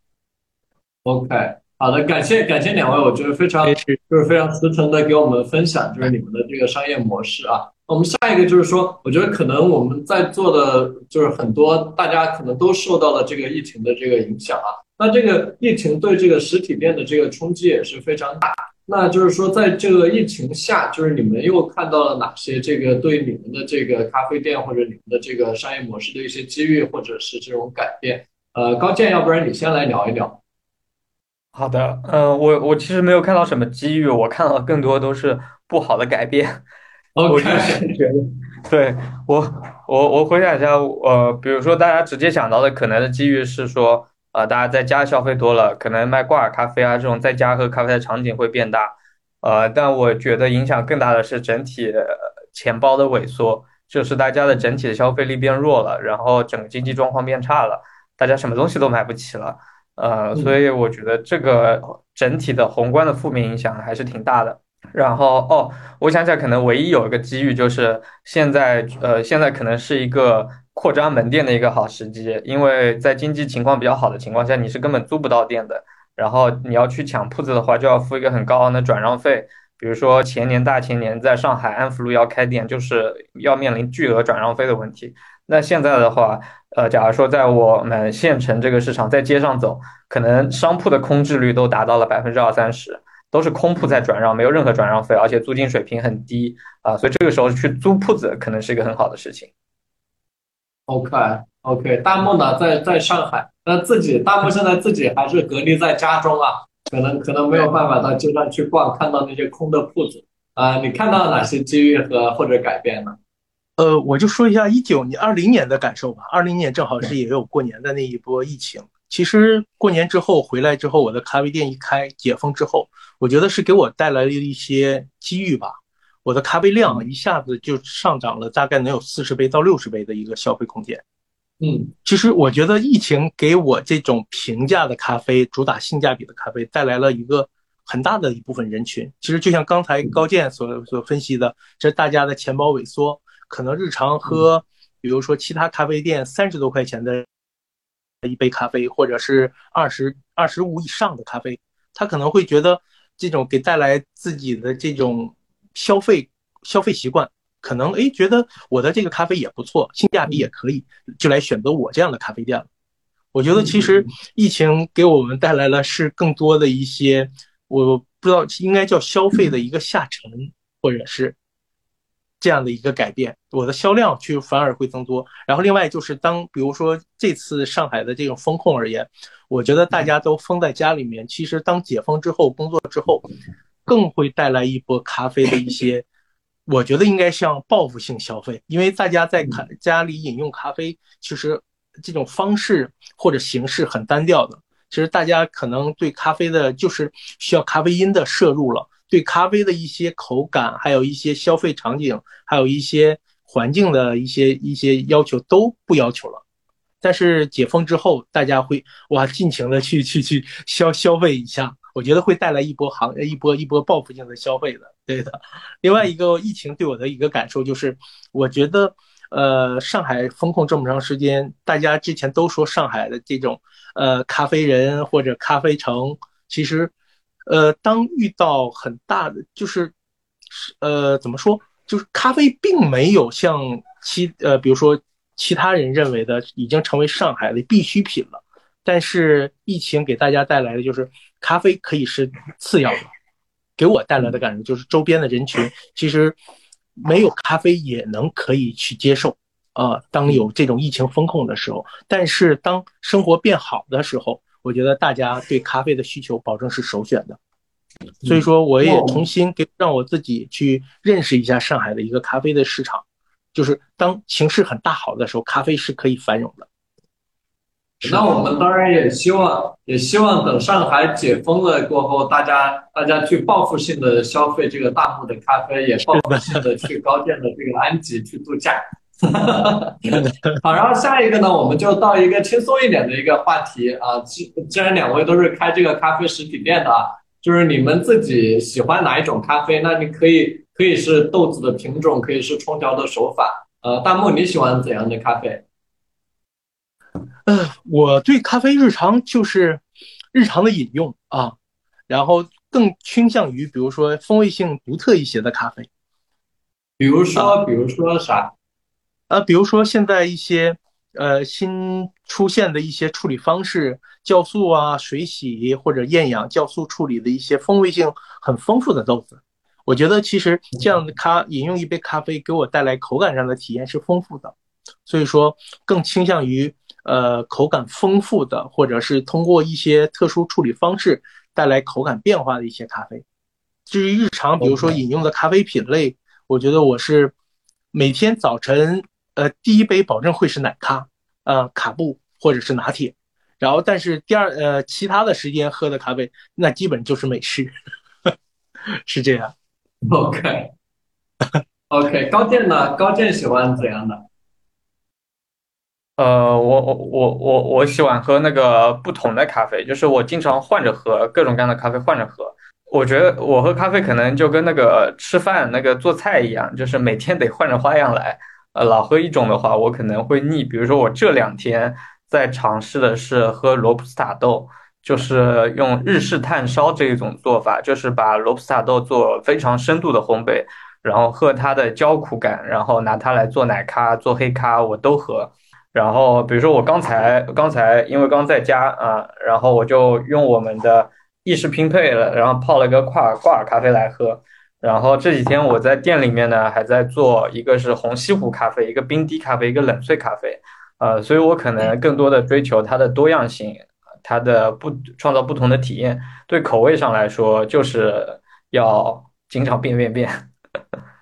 OK，好的，感谢感谢两位，我觉得非常就是非常真诚的给我们分享，就是你们的这个商业模式啊。我们下一个就是说，我觉得可能我们在座的，就是很多大家可能都受到了这个疫情的这个影响啊。那这个疫情对这个实体店的这个冲击也是非常大。那就是说，在这个疫情下，就是你们又看到了哪些这个对你们的这个咖啡店或者你们的这个商业模式的一些机遇，或者是这种改变？呃，高健，要不然你先来聊一聊。好的，嗯，我我其实没有看到什么机遇，我看到更多都是不好的改变。我就觉得，对我我我回想一下，呃，比如说大家直接想到的可能的机遇是说，呃，大家在家消费多了，可能卖挂耳咖啡啊这种在家喝咖啡的场景会变大，呃，但我觉得影响更大的是整体钱包的萎缩，就是大家的整体的消费力变弱了，然后整个经济状况变差了，大家什么东西都买不起了。呃，所以我觉得这个整体的宏观的负面影响还是挺大的。然后哦，我想起来，可能唯一有一个机遇就是现在，呃，现在可能是一个扩张门店的一个好时机，因为在经济情况比较好的情况下，你是根本租不到店的。然后你要去抢铺子的话，就要付一个很高昂的转让费。比如说前年、大前年在上海安福路要开店，就是要面临巨额转让费的问题。那现在的话，呃，假如说在我们县城这个市场，在街上走，可能商铺的空置率都达到了百分之二三十，都是空铺在转让，没有任何转让费，而且租金水平很低啊，所以这个时候去租铺子可能是一个很好的事情。OK OK，大木呢，在在上海，那自己大木现在自己还是隔离在家中啊，可能可能没有办法到街上去逛，看到那些空的铺子啊，你看到了哪些机遇和或者改变呢？呃，我就说一下一九年、二零年的感受吧。二零年正好是也有过年的那一波疫情。其实过年之后回来之后，我的咖啡店一开，解封之后，我觉得是给我带来了一些机遇吧。我的咖啡量一下子就上涨了，大概能有四十倍到六十倍的一个消费空间。嗯，其实我觉得疫情给我这种平价的咖啡、主打性价比的咖啡带来了一个很大的一部分人群。其实就像刚才高健所所分析的，这大家的钱包萎缩。可能日常喝，比如说其他咖啡店三十多块钱的一杯咖啡，或者是二十二十五以上的咖啡，他可能会觉得这种给带来自己的这种消费消费习惯，可能哎觉得我的这个咖啡也不错，性价比也可以，就来选择我这样的咖啡店了。我觉得其实疫情给我们带来了是更多的一些，我不知道应该叫消费的一个下沉，或者是。这样的一个改变，我的销量却反而会增多。然后另外就是，当比如说这次上海的这种风控而言，我觉得大家都封在家里面，其实当解封之后，工作之后，更会带来一波咖啡的一些，我觉得应该像报复性消费，因为大家在咖家里饮用咖啡，其实这种方式或者形式很单调的，其实大家可能对咖啡的就是需要咖啡因的摄入了。对咖啡的一些口感，还有一些消费场景，还有一些环境的一些一些要求都不要求了。但是解封之后，大家会哇尽情的去去去消消费一下，我觉得会带来一波行一波一波报复性的消费的。对的。另外一个疫情对我的一个感受就是，我觉得呃上海封控这么长时间，大家之前都说上海的这种呃咖啡人或者咖啡城，其实。呃，当遇到很大的，就是，呃，怎么说？就是咖啡并没有像其呃，比如说其他人认为的，已经成为上海的必需品了。但是疫情给大家带来的就是咖啡可以是次要的，给我带来的感觉就是周边的人群其实没有咖啡也能可以去接受啊。当有这种疫情风控的时候，但是当生活变好的时候。我觉得大家对咖啡的需求保证是首选的，所以说我也重新给让我自己去认识一下上海的一个咖啡的市场，就是当形势很大好的时候，咖啡是可以繁荣的。那我们当然也希望，也希望等上海解封了过后，大家大家去报复性的消费这个大木的咖啡，也报复性的去高店的这个安吉去度假。好，然后下一个呢，我们就到一个轻松一点的一个话题啊。既既然两位都是开这个咖啡实体店的，就是你们自己喜欢哪一种咖啡？那你可以可以是豆子的品种，可以是冲调的手法。呃，大木你喜欢怎样的咖啡？呃，我对咖啡日常就是日常的饮用啊，然后更倾向于比如说风味性独特一些的咖啡。比如说，比如说啥？呃，比如说现在一些呃新出现的一些处理方式，酵素啊、水洗或者厌氧酵素处理的一些风味性很丰富的豆子，我觉得其实这样的咖饮用一杯咖啡给我带来口感上的体验是丰富的，所以说更倾向于呃口感丰富的，或者是通过一些特殊处理方式带来口感变化的一些咖啡。至于日常，比如说饮用的咖啡品类。我觉得我是每天早晨，呃，第一杯保证会是奶咖，呃，卡布或者是拿铁，然后但是第二，呃，其他的时间喝的咖啡那基本就是美式，是这样。OK，OK，高健呢？高健喜欢怎样的？呃，我我我我我喜欢喝那个不同的咖啡，就是我经常换着喝各种各样的咖啡，换着喝。我觉得我喝咖啡可能就跟那个吃饭、那个做菜一样，就是每天得换着花样来。呃，老喝一种的话，我可能会腻。比如说，我这两天在尝试的是喝罗布斯塔豆，就是用日式炭烧这一种做法，就是把罗布斯塔豆做非常深度的烘焙，然后喝它的焦苦感，然后拿它来做奶咖、做黑咖，我都喝。然后，比如说我刚才刚才因为刚在家啊，然后我就用我们的。意式拼配了，然后泡了个挂挂耳咖啡来喝。然后这几天我在店里面呢，还在做一个是红西湖咖啡，一个冰滴咖啡，一个冷萃咖啡。呃，所以我可能更多的追求它的多样性，它的不创造不同的体验。对口味上来说，就是要经常变变变。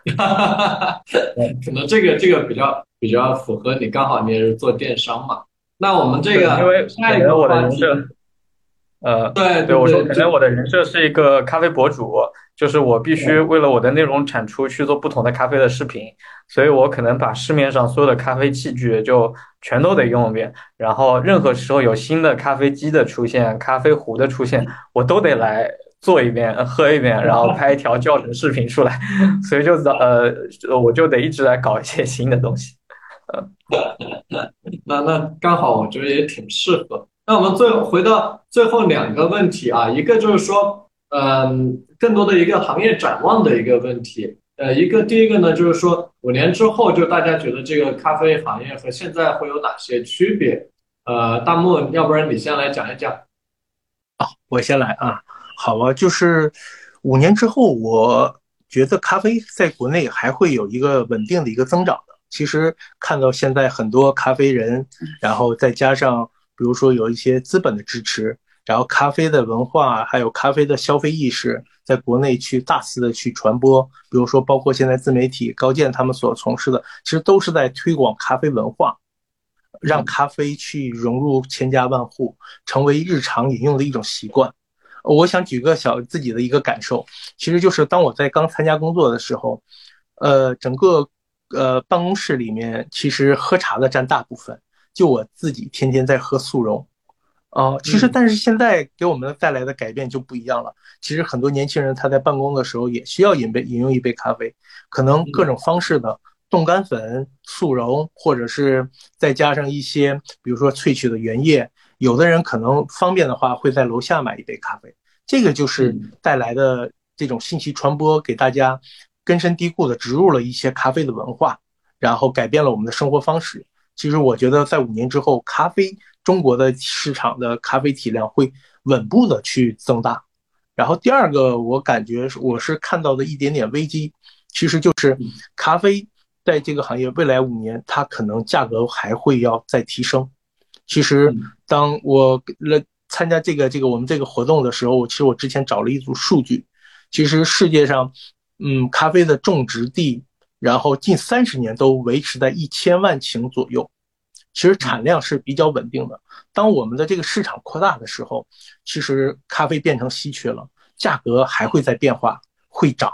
可能这个这个比较比较符合你，刚好你也是做电商嘛。那我们这个因为下一个话题。呃，对对，我说可能我的人设是一个咖啡博主，就是我必须为了我的内容产出去做不同的咖啡的视频，所以我可能把市面上所有的咖啡器具就全都得用一遍，然后任何时候有新的咖啡机的出现、咖啡壶的出现，我都得来做一遍、喝一遍，然后拍一条教程视频出来，所以就呃，我就得一直来搞一些新的东西。呃，那那刚好，我觉得也挺适合。那我们最回到最后两个问题啊，一个就是说，嗯，更多的一个行业展望的一个问题。呃，一个第一个呢，就是说五年之后，就大家觉得这个咖啡行业和现在会有哪些区别？呃，大木，要不然你先来讲一讲。啊，我先来啊。好啊，就是五年之后，我觉得咖啡在国内还会有一个稳定的一个增长的。其实看到现在很多咖啡人，然后再加上。比如说有一些资本的支持，然后咖啡的文化，还有咖啡的消费意识，在国内去大肆的去传播。比如说，包括现在自媒体高健他们所从事的，其实都是在推广咖啡文化，让咖啡去融入千家万户，成为日常饮用的一种习惯。我想举个小自己的一个感受，其实就是当我在刚参加工作的时候，呃，整个呃办公室里面其实喝茶的占大部分。就我自己天天在喝速溶，啊，其实但是现在给我们带来的改变就不一样了。其实很多年轻人他在办公的时候也需要饮杯饮用一杯咖啡，可能各种方式的冻干粉、速溶，或者是再加上一些比如说萃取的原液。有的人可能方便的话会在楼下买一杯咖啡，这个就是带来的这种信息传播，给大家根深蒂固的植入了一些咖啡的文化，然后改变了我们的生活方式。其实我觉得，在五年之后，咖啡中国的市场的咖啡体量会稳步的去增大。然后第二个，我感觉我是看到的一点点危机，其实就是咖啡在这个行业未来五年，它可能价格还会要再提升。其实当我来参加这个这个我们这个活动的时候，其实我之前找了一组数据，其实世界上，嗯，咖啡的种植地。然后近三十年都维持在一千万顷左右，其实产量是比较稳定的。当我们的这个市场扩大的时候，其实咖啡变成稀缺了，价格还会在变化，会涨。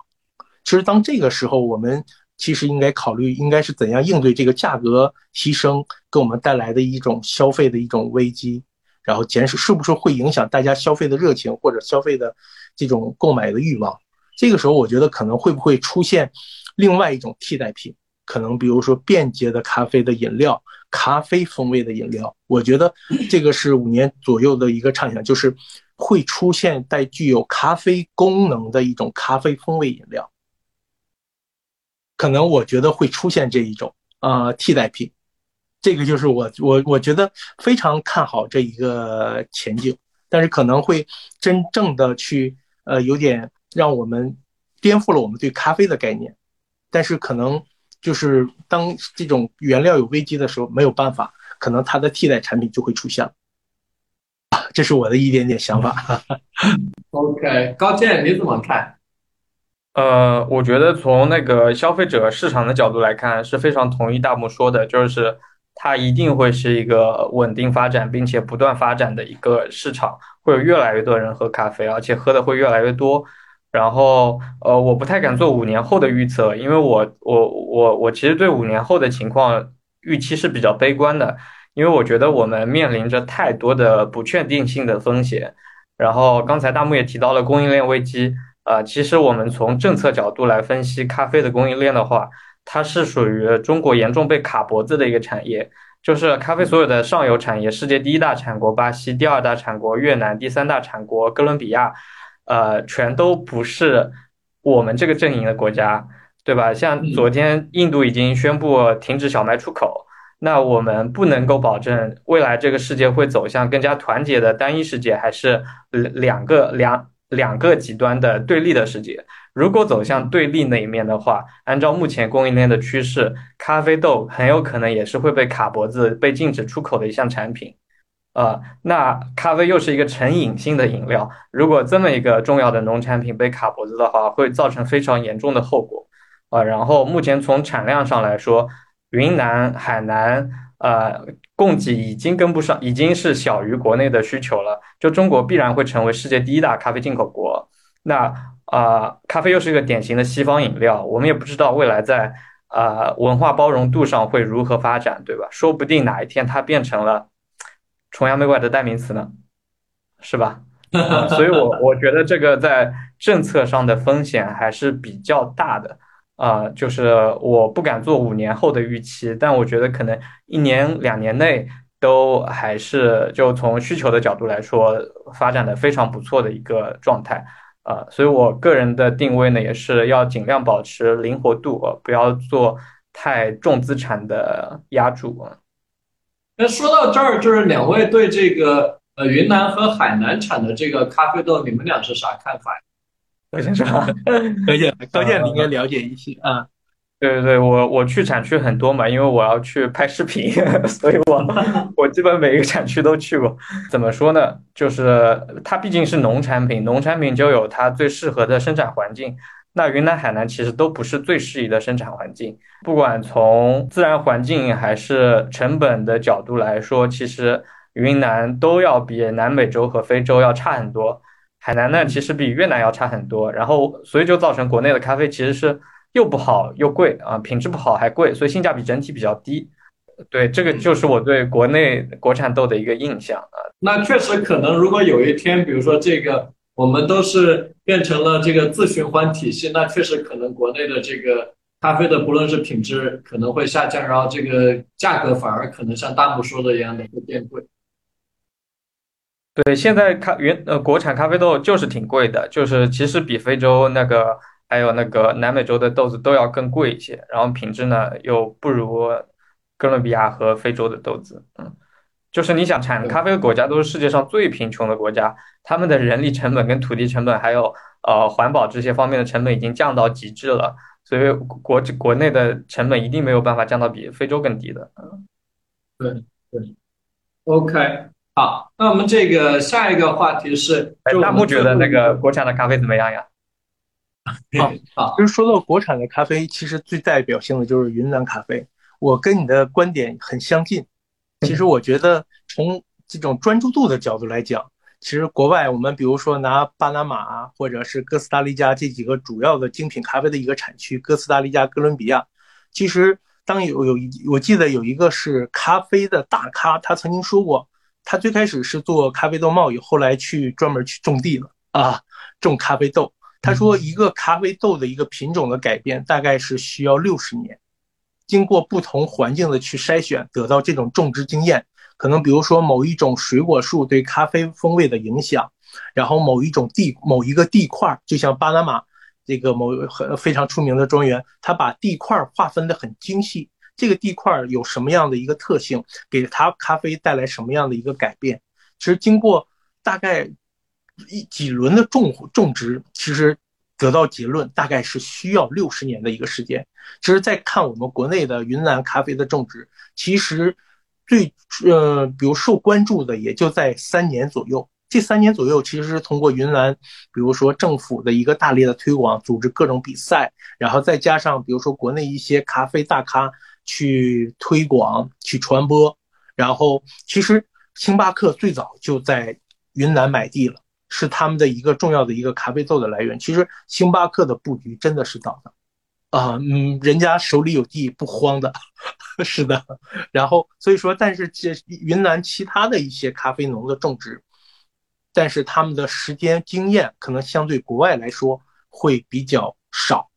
其实当这个时候，我们其实应该考虑，应该是怎样应对这个价格提升给我们带来的一种消费的一种危机，然后减少是不是会影响大家消费的热情或者消费的这种购买的欲望？这个时候，我觉得可能会不会出现。另外一种替代品，可能比如说便捷的咖啡的饮料，咖啡风味的饮料，我觉得这个是五年左右的一个畅想，就是会出现带具有咖啡功能的一种咖啡风味饮料，可能我觉得会出现这一种呃替代品，这个就是我我我觉得非常看好这一个前景，但是可能会真正的去呃有点让我们颠覆了我们对咖啡的概念，但是可能就是当这种原料有危机的时候，没有办法，可能它的替代产品就会出现了。这是我的一点点想法。OK，高健你怎么看？呃，我觉得从那个消费者市场的角度来看，是非常同意大木说的，就是它一定会是一个稳定发展并且不断发展的一个市场，会有越来越多人喝咖啡，而且喝的会越来越多。然后，呃，我不太敢做五年后的预测，因为我我我我其实对五年后的情况预期是比较悲观的。因为我觉得我们面临着太多的不确定性的风险，然后刚才大木也提到了供应链危机，呃，其实我们从政策角度来分析咖啡的供应链的话，它是属于中国严重被卡脖子的一个产业，就是咖啡所有的上游产业，世界第一大产国巴西，第二大产国越南，第三大产国哥伦比亚，呃，全都不是我们这个阵营的国家，对吧？像昨天印度已经宣布停止小麦出口。那我们不能够保证未来这个世界会走向更加团结的单一世界，还是两个两两个极端的对立的世界。如果走向对立那一面的话，按照目前供应链的趋势，咖啡豆很有可能也是会被卡脖子、被禁止出口的一项产品。呃，那咖啡又是一个成瘾性的饮料，如果这么一个重要的农产品被卡脖子的话，会造成非常严重的后果。啊，然后目前从产量上来说。云南、海南，呃，供给已经跟不上，已经是小于国内的需求了。就中国必然会成为世界第一大咖啡进口国。那啊，咖啡又是一个典型的西方饮料，我们也不知道未来在啊文化包容度上会如何发展，对吧？说不定哪一天它变成了崇洋媚外的代名词呢，是吧？所以我我觉得这个在政策上的风险还是比较大的。啊，就是我不敢做五年后的预期，但我觉得可能一年两年内都还是就从需求的角度来说，发展的非常不错的一个状态啊，所以我个人的定位呢，也是要尽量保持灵活度，不要做太重资产的压注。那说到这儿，就是两位对这个呃云南和海南产的这个咖啡豆，你们俩是啥看法？高先生，高健，高健，你应该了解一些啊。对对对，我我去产区很多嘛，因为我要去拍视频，所以我 我基本每一个产区都去过。怎么说呢？就是它毕竟是农产品，农产品就有它最适合的生产环境。那云南、海南其实都不是最适宜的生产环境，不管从自然环境还是成本的角度来说，其实云南都要比南美洲和非洲要差很多。海南呢，其实比越南要差很多，然后所以就造成国内的咖啡其实是又不好又贵啊，品质不好还贵，所以性价比整体比较低。对，这个就是我对国内国产豆的一个印象啊。那确实可能，如果有一天，比如说这个我们都是变成了这个自循环体系，那确实可能国内的这个咖啡的不论是品质可能会下降，然后这个价格反而可能像大木说的一样的会变贵。对，现在咖原呃国产咖啡豆就是挺贵的，就是其实比非洲那个还有那个南美洲的豆子都要更贵一些，然后品质呢又不如哥伦比亚和非洲的豆子。嗯，就是你想产咖啡的国家都是世界上最贫穷的国家，他们的人力成本跟土地成本还有呃环保这些方面的成本已经降到极致了，所以国国内的成本一定没有办法降到比非洲更低的。嗯，对对，OK。好，那我们这个下一个话题是，大木觉得那个国产的咖啡怎么样呀？好，就是说到国产的咖啡，其实最代表性的就是云南咖啡。我跟你的观点很相近。其实我觉得从这种专注度的角度来讲，其实国外我们比如说拿巴拿马或者是哥斯达黎加这几个主要的精品咖啡的一个产区，哥斯达黎加、哥伦比亚，其实当有有我记得有一个是咖啡的大咖，他曾经说过。他最开始是做咖啡豆贸易，后来去专门去种地了啊，种咖啡豆。他说，一个咖啡豆的一个品种的改变，大概是需要六十年，经过不同环境的去筛选，得到这种种植经验。可能比如说某一种水果树对咖啡风味的影响，然后某一种地某一个地块，就像巴拿马这个某很非常出名的庄园，它把地块划分的很精细。这个地块有什么样的一个特性，给它咖啡带来什么样的一个改变？其实经过大概一几轮的种种植，其实得到结论，大概是需要六十年的一个时间。其实，在看我们国内的云南咖啡的种植，其实最呃，比如受关注的也就在三年左右。这三年左右，其实是通过云南，比如说政府的一个大力的推广，组织各种比赛，然后再加上比如说国内一些咖啡大咖去推广、去传播，然后其实星巴克最早就在云南买地了，是他们的一个重要的一个咖啡豆的来源。其实星巴克的布局真的是早的。啊，嗯，人家手里有地不慌的，是的。然后所以说，但是这云南其他的一些咖啡农的种植，但是他们的时间经验可能相对国外来说会比较少，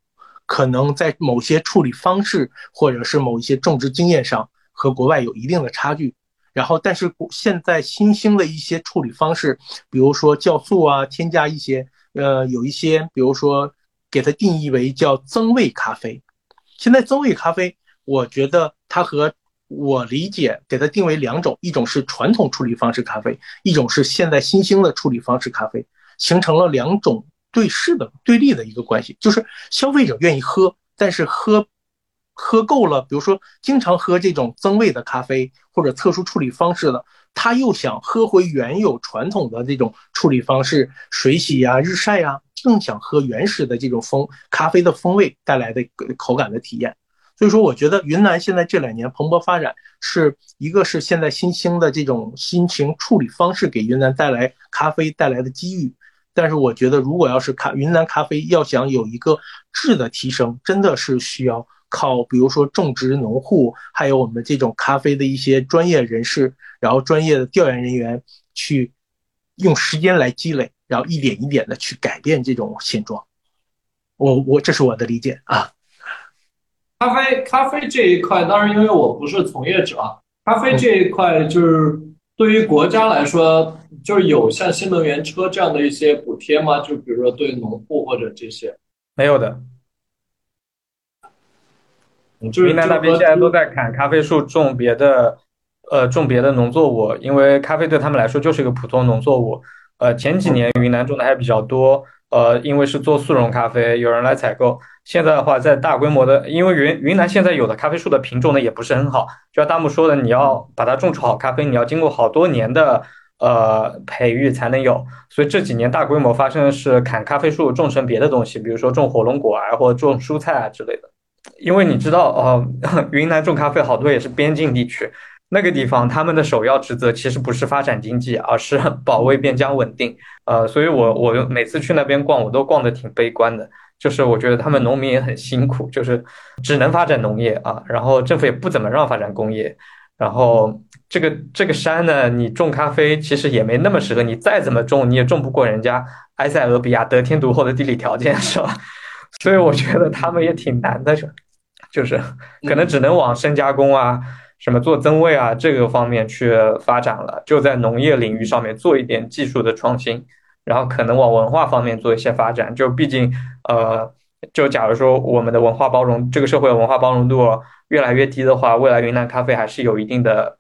可能在某些处理方式或者是某一些种植经验上和国外有一定的差距。然后，但是现在新兴的一些处理方式，比如说酵素啊，添加一些呃，有一些比如说。给它定义为叫增味咖啡。现在增味咖啡，我觉得它和我理解给它定为两种，一种是传统处理方式咖啡，一种是现在新兴的处理方式咖啡，形成了两种对视的对立的一个关系。就是消费者愿意喝，但是喝喝够了，比如说经常喝这种增味的咖啡或者特殊处理方式的，他又想喝回原有传统的这种处理方式，水洗呀、日晒呀。更想喝原始的这种风咖啡的风味带来的口感的体验，所以说我觉得云南现在这两年蓬勃发展，是一个是现在新兴的这种心情处理方式给云南带来咖啡带来的机遇，但是我觉得如果要是咖云南咖啡要想有一个质的提升，真的是需要靠比如说种植农户，还有我们这种咖啡的一些专业人士，然后专业的调研人员去用时间来积累。然后一点一点的去改变这种现状，我我这是我的理解啊。咖啡咖啡这一块，当然因为我不是从业者啊，咖啡这一块就是对于国家来说，就是有像新能源车这样的一些补贴吗？就比如说对农户或者这些，没有的。就是云南那边现在都在砍咖啡树，种别的，呃，种别的农作物，因为咖啡对他们来说就是一个普通农作物。呃，前几年云南种的还比较多，呃，因为是做速溶咖啡，有人来采购。现在的话，在大规模的，因为云云南现在有的咖啡树的品种呢也不是很好，就像大木说的，你要把它种出好咖啡，你要经过好多年的呃培育才能有。所以这几年大规模发生的是砍咖啡树，种成别的东西，比如说种火龙果啊，或者种蔬菜啊之类的。因为你知道，呃，云南种咖啡好多也是边境地区。那个地方，他们的首要职责其实不是发展经济，而是保卫边疆稳定。呃，所以我我每次去那边逛，我都逛得挺悲观的。就是我觉得他们农民也很辛苦，就是只能发展农业啊，然后政府也不怎么让发展工业。然后这个这个山呢，你种咖啡其实也没那么适合，你再怎么种，你也种不过人家埃塞俄比亚得天独厚的地理条件，是吧？所以我觉得他们也挺难的，就是可能只能往深加工啊。什么做增味啊，这个方面去发展了，就在农业领域上面做一点技术的创新，然后可能往文化方面做一些发展。就毕竟，呃，就假如说我们的文化包容，这个社会文化包容度越来越低的话，未来云南咖啡还是有一定的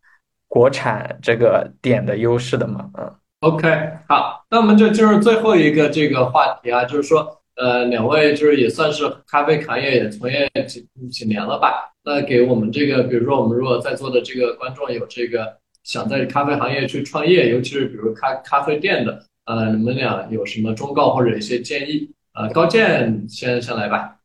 国产这个点的优势的嘛？嗯，OK，好，那我们就进入最后一个这个话题啊，就是说。呃，两位就是也算是咖啡行业也从业几几年了吧？那给我们这个，比如说我们如果在座的这个观众有这个想在咖啡行业去创业，尤其是比如咖咖啡店的，呃，你们俩有什么忠告或者一些建议？呃，高健先先来吧。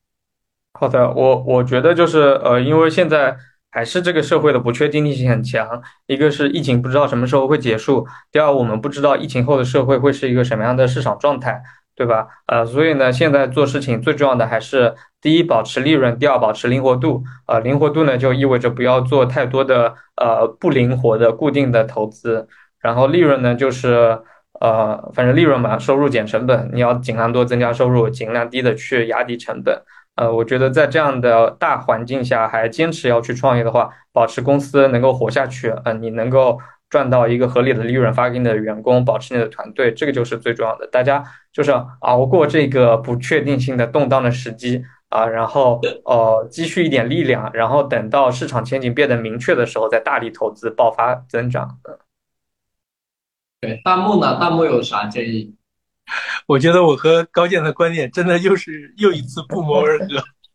好的，我我觉得就是呃，因为现在还是这个社会的不确定性很强，一个是疫情不知道什么时候会结束，第二我们不知道疫情后的社会会是一个什么样的市场状态。对吧？呃，所以呢，现在做事情最重要的还是第一，保持利润；第二，保持灵活度。呃，灵活度呢，就意味着不要做太多的呃不灵活的固定的投资。然后利润呢，就是呃，反正利润嘛，收入减成本，你要尽量多增加收入，尽量低的去压低成本。呃，我觉得在这样的大环境下还坚持要去创业的话，保持公司能够活下去，呃，你能够赚到一个合理的利润，发给你的员工，保持你的团队，这个就是最重要的。大家就是熬过这个不确定性的动荡的时机啊，然后呃积蓄一点力量，然后等到市场前景变得明确的时候，再大力投资爆发增长。对，弹幕呢？弹幕有啥建议？我觉得我和高健的观点真的又是又一次不谋而合。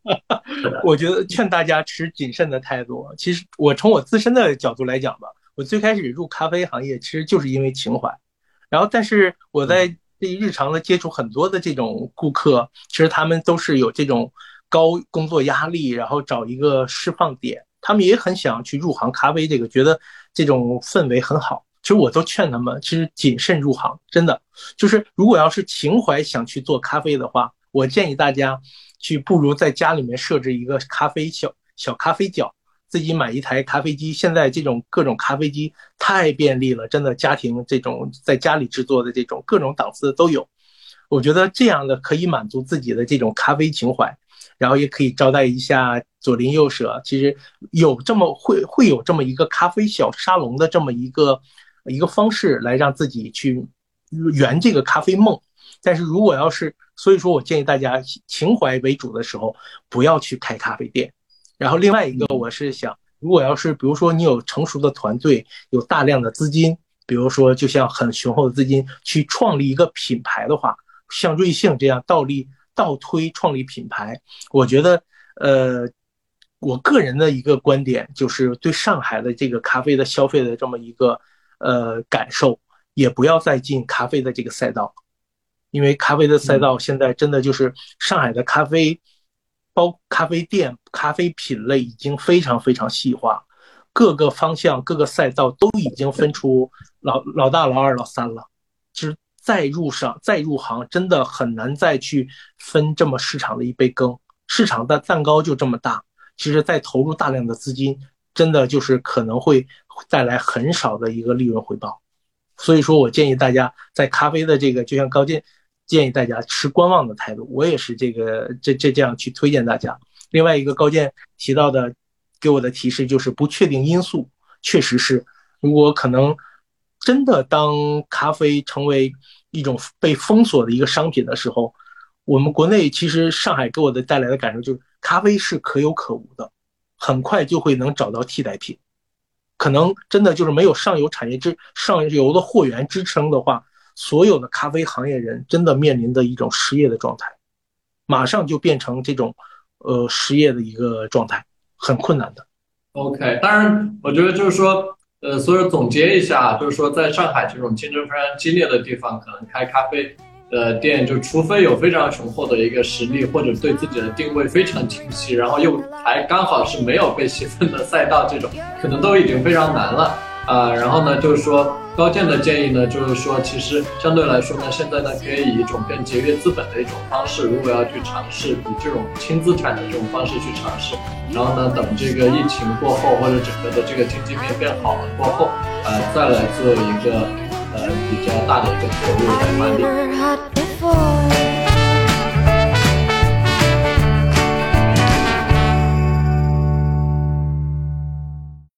我觉得劝大家持谨慎的态度。其实我从我自身的角度来讲吧，我最开始入咖啡行业其实就是因为情怀。然后，但是我在这日常的接触很多的这种顾客，其实他们都是有这种高工作压力，然后找一个释放点，他们也很想去入行咖啡这个，觉得这种氛围很好。其实我都劝他们，其实谨慎入行，真的就是如果要是情怀想去做咖啡的话，我建议大家去不如在家里面设置一个咖啡小小咖啡角，自己买一台咖啡机。现在这种各种咖啡机太便利了，真的家庭这种在家里制作的这种各种档次的都有。我觉得这样的可以满足自己的这种咖啡情怀，然后也可以招待一下左邻右舍。其实有这么会会有这么一个咖啡小沙龙的这么一个。一个方式来让自己去圆这个咖啡梦，但是如果要是，所以说我建议大家情怀为主的时候，不要去开咖啡店。然后另外一个，我是想，如果要是比如说你有成熟的团队，有大量的资金，比如说就像很雄厚的资金去创立一个品牌的话，像瑞幸这样倒立倒推创立品牌，我觉得，呃，我个人的一个观点就是对上海的这个咖啡的消费的这么一个。呃，感受也不要再进咖啡的这个赛道，因为咖啡的赛道现在真的就是上海的咖啡包咖啡店、咖啡品类已经非常非常细化，各个方向、各个赛道都已经分出老老大、老二、老三了。其实再入上、再入行，真的很难再去分这么市场的一杯羹。市场的蛋糕就这么大，其实再投入大量的资金。真的就是可能会带来很少的一个利润回报，所以说我建议大家在咖啡的这个，就像高健建议大家持观望的态度，我也是这个这这这样去推荐大家。另外一个高健提到的，给我的提示就是不确定因素，确实是，如果可能真的当咖啡成为一种被封锁的一个商品的时候，我们国内其实上海给我的带来的感受就是咖啡是可有可无的。很快就会能找到替代品，可能真的就是没有上游产业支上游的货源支撑的话，所有的咖啡行业人真的面临的一种失业的状态，马上就变成这种呃失业的一个状态，很困难的。OK，当然，我觉得就是说，呃，所以总结一下，就是说，在上海这种竞争非常激烈的地方，可能开咖啡。的店就除非有非常雄厚的一个实力，或者对自己的定位非常清晰，然后又还刚好是没有被细分的赛道，这种可能都已经非常难了啊。然后呢，就是说高健的建议呢，就是说其实相对来说呢，现在呢可以以一种更节约资本的一种方式，如果要去尝试以这种轻资产的这种方式去尝试，然后呢等这个疫情过后或者整个的这个经济面变好了过后，呃再来做一个。呃比较大的一个投入在管理。